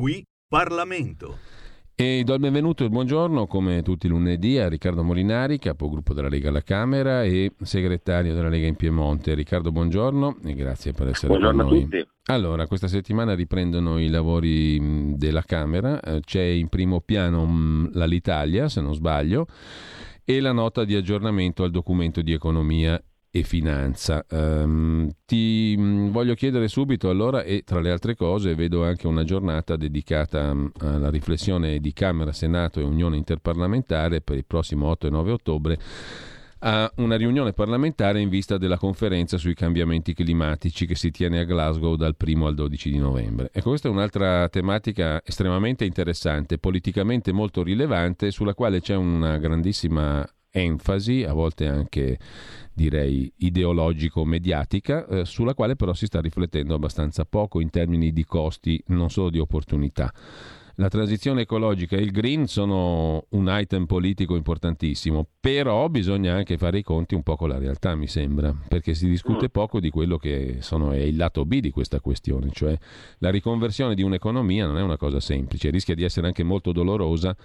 Qui Parlamento. E do il benvenuto e il buongiorno, come tutti i lunedì, a Riccardo Molinari, capogruppo della Lega alla Camera e segretario della Lega in Piemonte. Riccardo, buongiorno e grazie per essere Buongiorno con noi. a tutti. Allora, questa settimana riprendono i lavori mh, della Camera, eh, c'è in primo piano mh, l'Alitalia, se non sbaglio, e la nota di aggiornamento al documento di economia e finanza. Ehm, ti mh, voglio chiedere subito allora, e tra le altre cose vedo anche una giornata dedicata mh, alla riflessione di Camera, Senato e Unione Interparlamentare per il prossimo 8 e 9 ottobre a una riunione parlamentare in vista della conferenza sui cambiamenti climatici che si tiene a Glasgow dal 1 al 12 di novembre. Ecco, questa è un'altra tematica estremamente interessante, politicamente molto rilevante, sulla quale c'è una grandissima enfasi, a volte anche direi ideologico-mediatica, eh, sulla quale però si sta riflettendo abbastanza poco in termini di costi, non solo di opportunità. La transizione ecologica e il green sono un item politico importantissimo, però bisogna anche fare i conti un po' con la realtà, mi sembra, perché si discute poco di quello che sono, è il lato B di questa questione, cioè la riconversione di un'economia non è una cosa semplice, rischia di essere anche molto dolorosa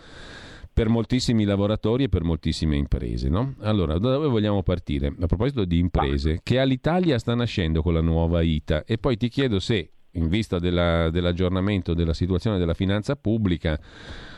per moltissimi lavoratori e per moltissime imprese. No? Allora, da dove vogliamo partire? A proposito di imprese, che all'Italia sta nascendo con la nuova ITA e poi ti chiedo se, in vista della- dell'aggiornamento della situazione della finanza pubblica,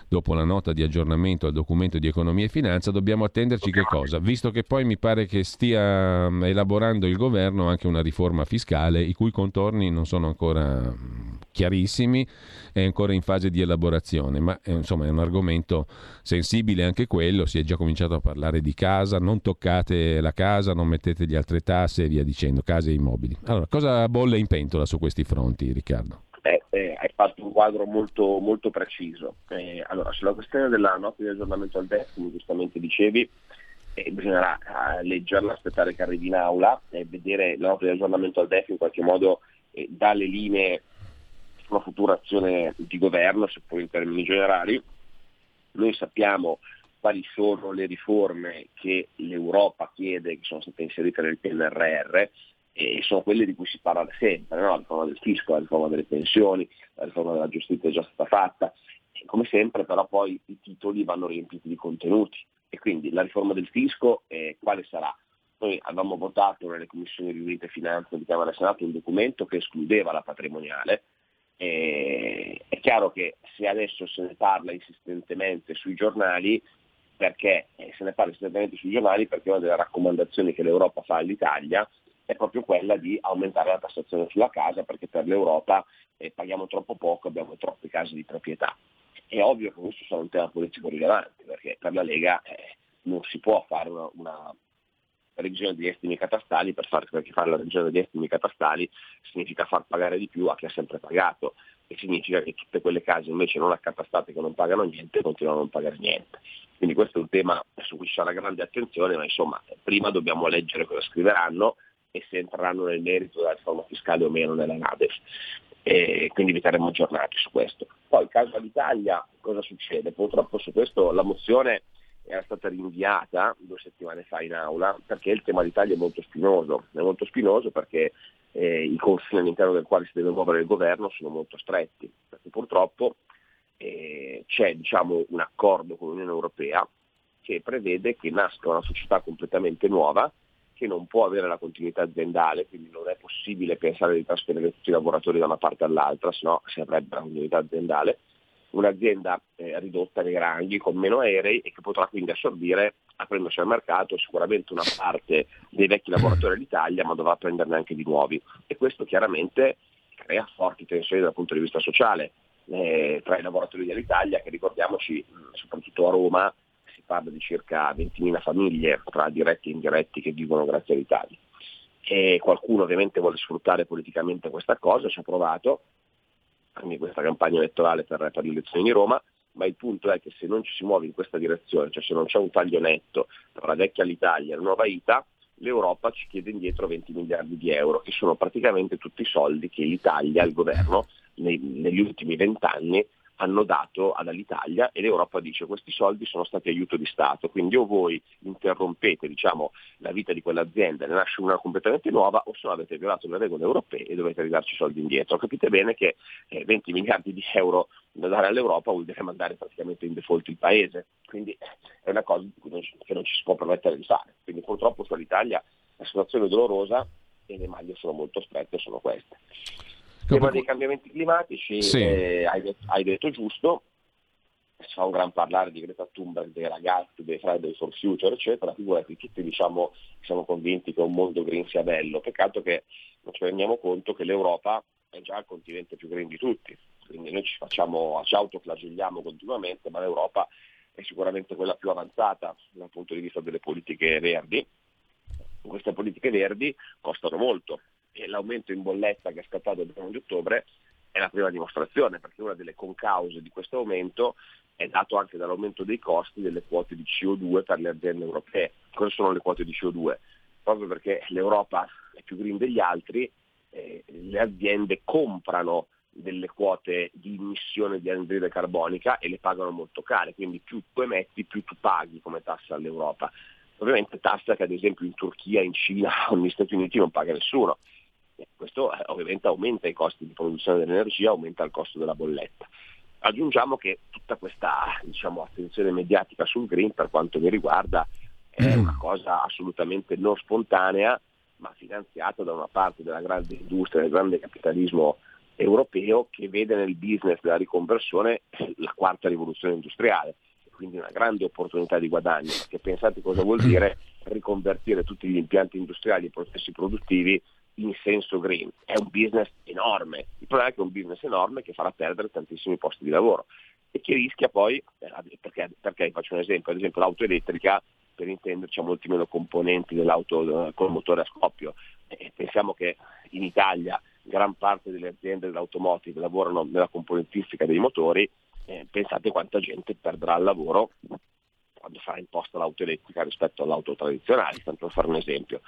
dopo la nota di aggiornamento al documento di economia e finanza, dobbiamo attenderci che cosa? Visto che poi mi pare che stia mm, elaborando il governo anche una riforma fiscale, i cui contorni non sono ancora mm, chiarissimi, è ancora in fase di elaborazione, ma eh, insomma è un argomento sensibile anche quello, si è già cominciato a parlare di casa, non toccate la casa, non mettete gli altre tasse e via dicendo, case e immobili. Allora, cosa bolle in pentola su questi fronti, Riccardo? Eh, eh, hai fatto un quadro molto, molto preciso. Eh, allora, sulla questione della nota di aggiornamento al DEF, come giustamente dicevi, eh, bisognerà eh, leggerla, aspettare che arrivi in aula e vedere la nota di aggiornamento al DEF in qualche modo eh, dà le linee sulla futura azione di governo, seppur in termini generali. Noi sappiamo quali sono le riforme che l'Europa chiede, che sono state inserite nel PNRR, e sono quelle di cui si parla sempre, no? la riforma del fisco, la riforma delle pensioni, la riforma della giustizia è già stata fatta. E come sempre però poi i titoli vanno riempiti di contenuti e quindi la riforma del fisco eh, quale sarà? Noi avevamo votato nelle commissioni riunite finanza di Camera e Senato un documento che escludeva la patrimoniale, e è chiaro che se adesso se ne parla insistentemente sui giornali, perché eh, se ne parla insistentemente sui giornali perché una delle raccomandazioni che l'Europa fa all'Italia è proprio quella di aumentare la tassazione sulla casa perché per l'Europa eh, paghiamo troppo poco, abbiamo troppe case di proprietà. È ovvio che questo sarà un tema politico rilevante perché per la Lega eh, non si può fare una, una revisione degli estimi catastali per fare, perché fare la revisione degli estimi catastali significa far pagare di più a chi ha sempre pagato e significa che tutte quelle case invece non accatastate che non pagano niente continuano a non pagare niente. Quindi questo è un tema su cui ci sarà grande attenzione, ma insomma prima dobbiamo leggere cosa scriveranno e se entreranno nel merito della riforma fiscale o meno nella NADEF. E quindi vi terremo aggiornati su questo. Poi caso all'Italia, cosa succede? Purtroppo su questo la mozione era stata rinviata due settimane fa in aula perché il tema d'Italia è molto spinoso, è molto spinoso perché eh, i confini all'interno del quale si deve muovere il governo sono molto stretti, perché purtroppo eh, c'è diciamo, un accordo con l'Unione Europea che prevede che nasca una società completamente nuova che non può avere la continuità aziendale, quindi non è possibile pensare di trasferire tutti i lavoratori da una parte all'altra, se no si avrebbe la continuità aziendale, un'azienda eh, ridotta nei ranghi con meno aerei e che potrà quindi assorbire, aprendosi al mercato, sicuramente una parte dei vecchi lavoratori dell'Italia, ma dovrà prenderne anche di nuovi. E questo chiaramente crea forti tensioni dal punto di vista sociale eh, tra i lavoratori dell'Italia, che ricordiamoci, soprattutto a Roma, parla di circa 20.000 famiglie tra diretti e indiretti che vivono grazie all'Italia. E qualcuno ovviamente vuole sfruttare politicamente questa cosa, ci ha provato, anche questa campagna elettorale per, per le elezioni di Roma, ma il punto è che se non ci si muove in questa direzione, cioè se non c'è un taglio netto tra la vecchia l'Italia e la nuova ITA, l'Europa ci chiede indietro 20 miliardi di euro, che sono praticamente tutti i soldi che l'Italia, il governo, nei, negli ultimi vent'anni hanno dato all'Italia e l'Europa dice questi soldi sono stati aiuto di Stato, quindi o voi interrompete diciamo, la vita di quell'azienda e ne nasce una completamente nuova o se no avete violato le regole europee e dovete ridarci i soldi indietro. Capite bene che eh, 20 miliardi di euro da dare all'Europa vuol dire mandare praticamente in default il paese, quindi è una cosa che non ci si può permettere di fare. Quindi purtroppo sull'Italia la situazione è dolorosa e le maglie sono molto strette, sono queste. Il tema dei cambiamenti climatici, sì. eh, hai, detto, hai, detto, giusto, si fa un gran parlare di Greta Thunberg, dei ragazzi, dei Fridays for Future, eccetera, figurati, tutti diciamo, siamo convinti che un mondo green sia bello, peccato che non ci rendiamo conto che l'Europa è già il continente più green di tutti, quindi noi ci, facciamo, ci autoflagelliamo continuamente, ma l'Europa è sicuramente quella più avanzata dal punto di vista delle politiche verdi. Queste politiche verdi costano molto, e l'aumento in bolletta che è scattato il primo di ottobre è la prima dimostrazione, perché una delle concause di questo aumento è dato anche dall'aumento dei costi delle quote di CO2 per le aziende europee. Cosa sono le quote di CO2? Proprio perché l'Europa è più green degli altri, eh, le aziende comprano delle quote di imissione di anidride carbonica e le pagano molto care, quindi più tu emetti più tu paghi come tassa all'Europa. Ovviamente tassa che ad esempio in Turchia, in Cina o negli Stati Uniti non paga nessuno. Questo eh, ovviamente aumenta i costi di produzione dell'energia, aumenta il costo della bolletta. Aggiungiamo che tutta questa diciamo, attenzione mediatica sul green, per quanto mi riguarda, è mm. una cosa assolutamente non spontanea, ma finanziata da una parte della grande industria, del grande capitalismo europeo che vede nel business della riconversione la quarta rivoluzione industriale, quindi una grande opportunità di guadagno, perché pensate cosa vuol dire riconvertire tutti gli impianti industriali e i processi produttivi in senso green. È un business enorme, il problema è che è un business enorme che farà perdere tantissimi posti di lavoro e che rischia poi, perché, perché faccio un esempio, ad esempio l'auto elettrica, per intenderci ha molti meno componenti dell'auto eh, con motore a scoppio. E pensiamo che in Italia gran parte delle aziende dell'automotive lavorano nella componentistica dei motori, eh, pensate quanta gente perderà il lavoro quando sarà imposta l'auto elettrica rispetto all'auto tradizionale, tanto per fare un esempio.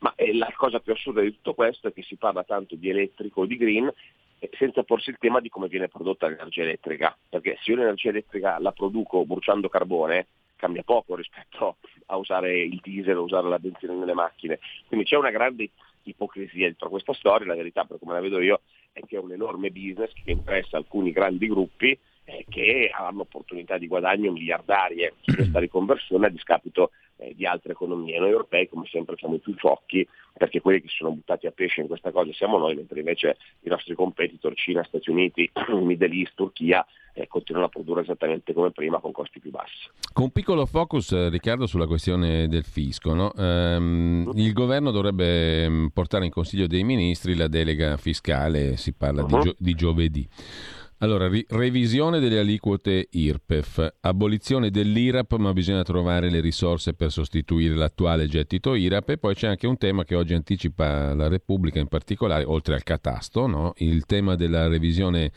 Ma eh, la cosa più assurda di tutto questo è che si parla tanto di elettrico o di green eh, senza porsi il tema di come viene prodotta l'energia elettrica, perché se io l'energia elettrica la produco bruciando carbone, cambia poco rispetto a usare il diesel o usare la benzina nelle macchine. Quindi c'è una grande ipocrisia dietro questa storia, la verità per come la vedo io è che è un enorme business che interessa alcuni grandi gruppi eh, che hanno opportunità di guadagno miliardarie su questa riconversione a discapito eh, di altre economie. Noi europei come sempre siamo i più ciocchi perché quelli che sono buttati a pesce in questa cosa siamo noi, mentre invece i nostri competitor Cina, Stati Uniti, Middle East, Turchia eh, continuano a produrre esattamente come prima con costi più bassi. Con un piccolo focus, eh, Riccardo, sulla questione del fisco. No? Um, il governo dovrebbe mm, portare in Consiglio dei Ministri la delega fiscale, si parla uh-huh. di, gio- di giovedì. Allora, ri- revisione delle aliquote IRPEF, abolizione dell'IRAP, ma bisogna trovare le risorse per sostituire l'attuale gettito IRAP e poi c'è anche un tema che oggi anticipa la Repubblica in particolare, oltre al catasto, no? il tema della revisione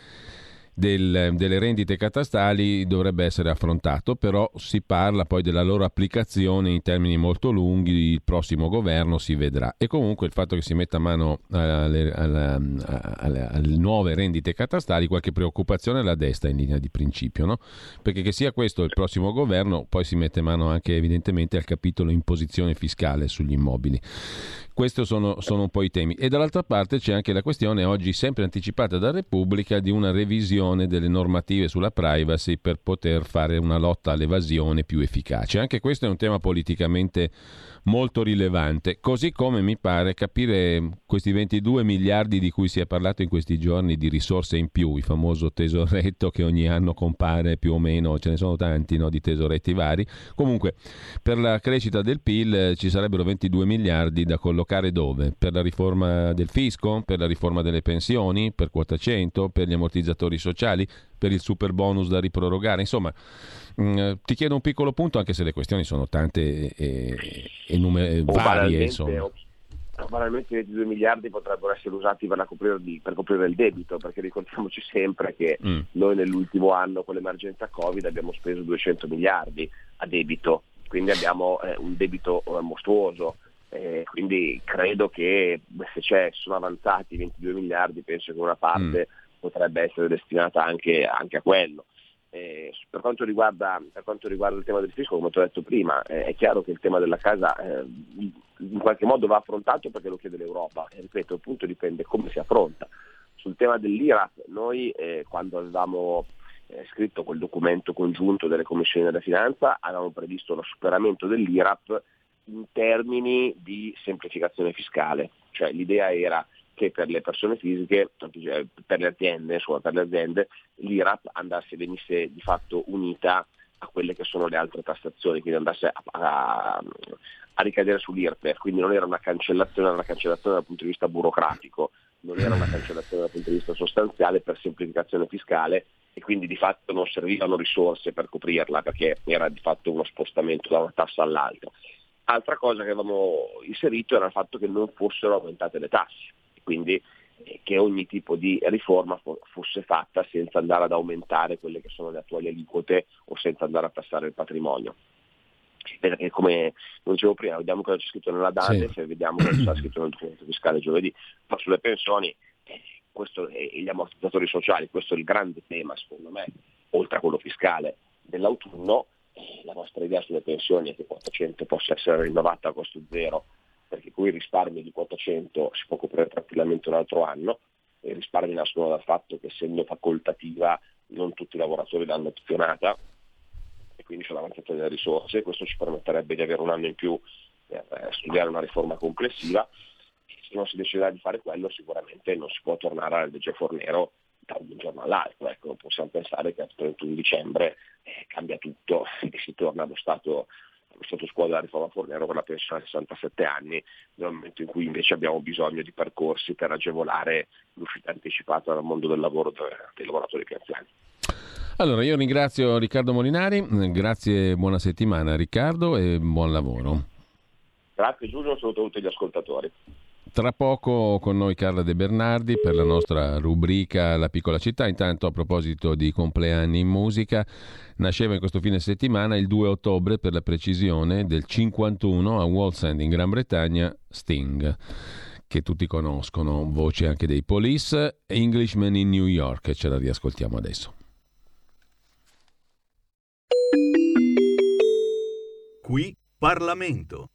del, delle rendite catastali dovrebbe essere affrontato, però si parla poi della loro applicazione in termini molto lunghi, il prossimo governo si vedrà. E comunque il fatto che si metta mano alle, alle, alle, alle nuove rendite catastali, qualche preoccupazione la desta in linea di principio, no? perché che sia questo il prossimo governo, poi si mette mano anche evidentemente al capitolo imposizione fiscale sugli immobili. Questi sono, sono, un po' i temi. E dall'altra parte c'è anche la questione, oggi sempre anticipata da Repubblica, di una revisione delle normative sulla privacy per poter fare una lotta all'evasione più efficace. Anche questo è un tema politicamente molto rilevante, così come mi pare capire questi 22 miliardi di cui si è parlato in questi giorni di risorse in più, il famoso tesoretto che ogni anno compare più o meno, ce ne sono tanti no, di tesoretti vari. Comunque, per la crescita del PIL eh, ci sarebbero 22 miliardi da collocare dove? Per la riforma del fisco, per la riforma delle pensioni, per quota 100, per gli ammortizzatori sociali, per il super bonus da riprorogare, insomma Mm, ti chiedo un piccolo punto, anche se le questioni sono tante e, e numer- varie. Insomma. Banalmente 22 miliardi potrebbero essere usati per coprire, per coprire, il debito, perché ricordiamoci sempre che mm. noi nell'ultimo anno con l'emergenza Covid abbiamo speso 200 miliardi a debito, quindi abbiamo eh, un debito eh, mostruoso. Eh, quindi credo che se c'è, sono avanzati 22 miliardi, penso che una parte mm. Potrebbe essere destinata anche, anche a quello. Eh, per, quanto riguarda, per, quanto riguarda, il tema del fisco, come ti ho detto prima, eh, è chiaro che il tema della casa eh, in qualche modo va affrontato perché lo chiede l'Europa e ripeto, il punto dipende come si affronta. Sul tema dell'IRAP, noi eh, quando avevamo eh, scritto quel documento congiunto delle commissioni della finanza avevamo previsto lo superamento dell'IRAP in termini di semplificazione fiscale, cioè l'idea era che per le persone fisiche, per le aziende, insomma, per le aziende l'IRAP andasse, venisse di fatto unita a quelle che sono le altre tassazioni, quindi andasse a, a, a ricadere sull'IRPEF, quindi non era una cancellazione, era una cancellazione dal punto di vista burocratico, non era una cancellazione dal punto di vista sostanziale per semplificazione fiscale e quindi di fatto non servivano risorse per coprirla perché era di fatto uno spostamento da una tassa all'altra. Altra cosa che avevamo inserito era il fatto che non fossero aumentate le tasse quindi eh, che ogni tipo di riforma fo- fosse fatta senza andare ad aumentare quelle che sono le attuali aliquote o senza andare a tassare il patrimonio. Perché come dicevo prima, vediamo cosa c'è scritto nella DANE, sì. vediamo cosa c'è scritto nel documento fiscale giovedì, ma sulle pensioni eh, questo, e gli ammortizzatori sociali, questo è il grande tema secondo me, oltre a quello fiscale dell'autunno, eh, la nostra idea sulle pensioni è che 400 possa essere rinnovata a costo zero perché con i risparmi di quota 100 si può coprire tranquillamente un altro anno, i risparmi nascono dal fatto che essendo facoltativa non tutti i lavoratori l'hanno opzionata e quindi sono avanzate delle risorse, questo ci permetterebbe di avere un anno in più per eh, studiare una riforma complessiva. Se non si deciderà di fare quello sicuramente non si può tornare al legge Fornero da un giorno all'altro, ecco, possiamo pensare che al 31 dicembre eh, cambia tutto e si torna allo stato della riforma Fornero con la pensione a 67 anni, nel momento in cui invece abbiamo bisogno di percorsi per agevolare l'uscita anticipata dal mondo del lavoro dei lavoratori più anziani. Allora, io ringrazio Riccardo Molinari, grazie, buona settimana Riccardo e buon lavoro. Grazie Giulio, saluto tutti gli ascoltatori. Tra poco con noi Carla De Bernardi per la nostra rubrica La piccola città. Intanto a proposito di compleanni in musica, nasceva in questo fine settimana il 2 ottobre per la precisione del 51 a Wallsend in Gran Bretagna Sting che tutti conoscono, voce anche dei Police, Englishman in New York, ce la riascoltiamo adesso. Qui Parlamento.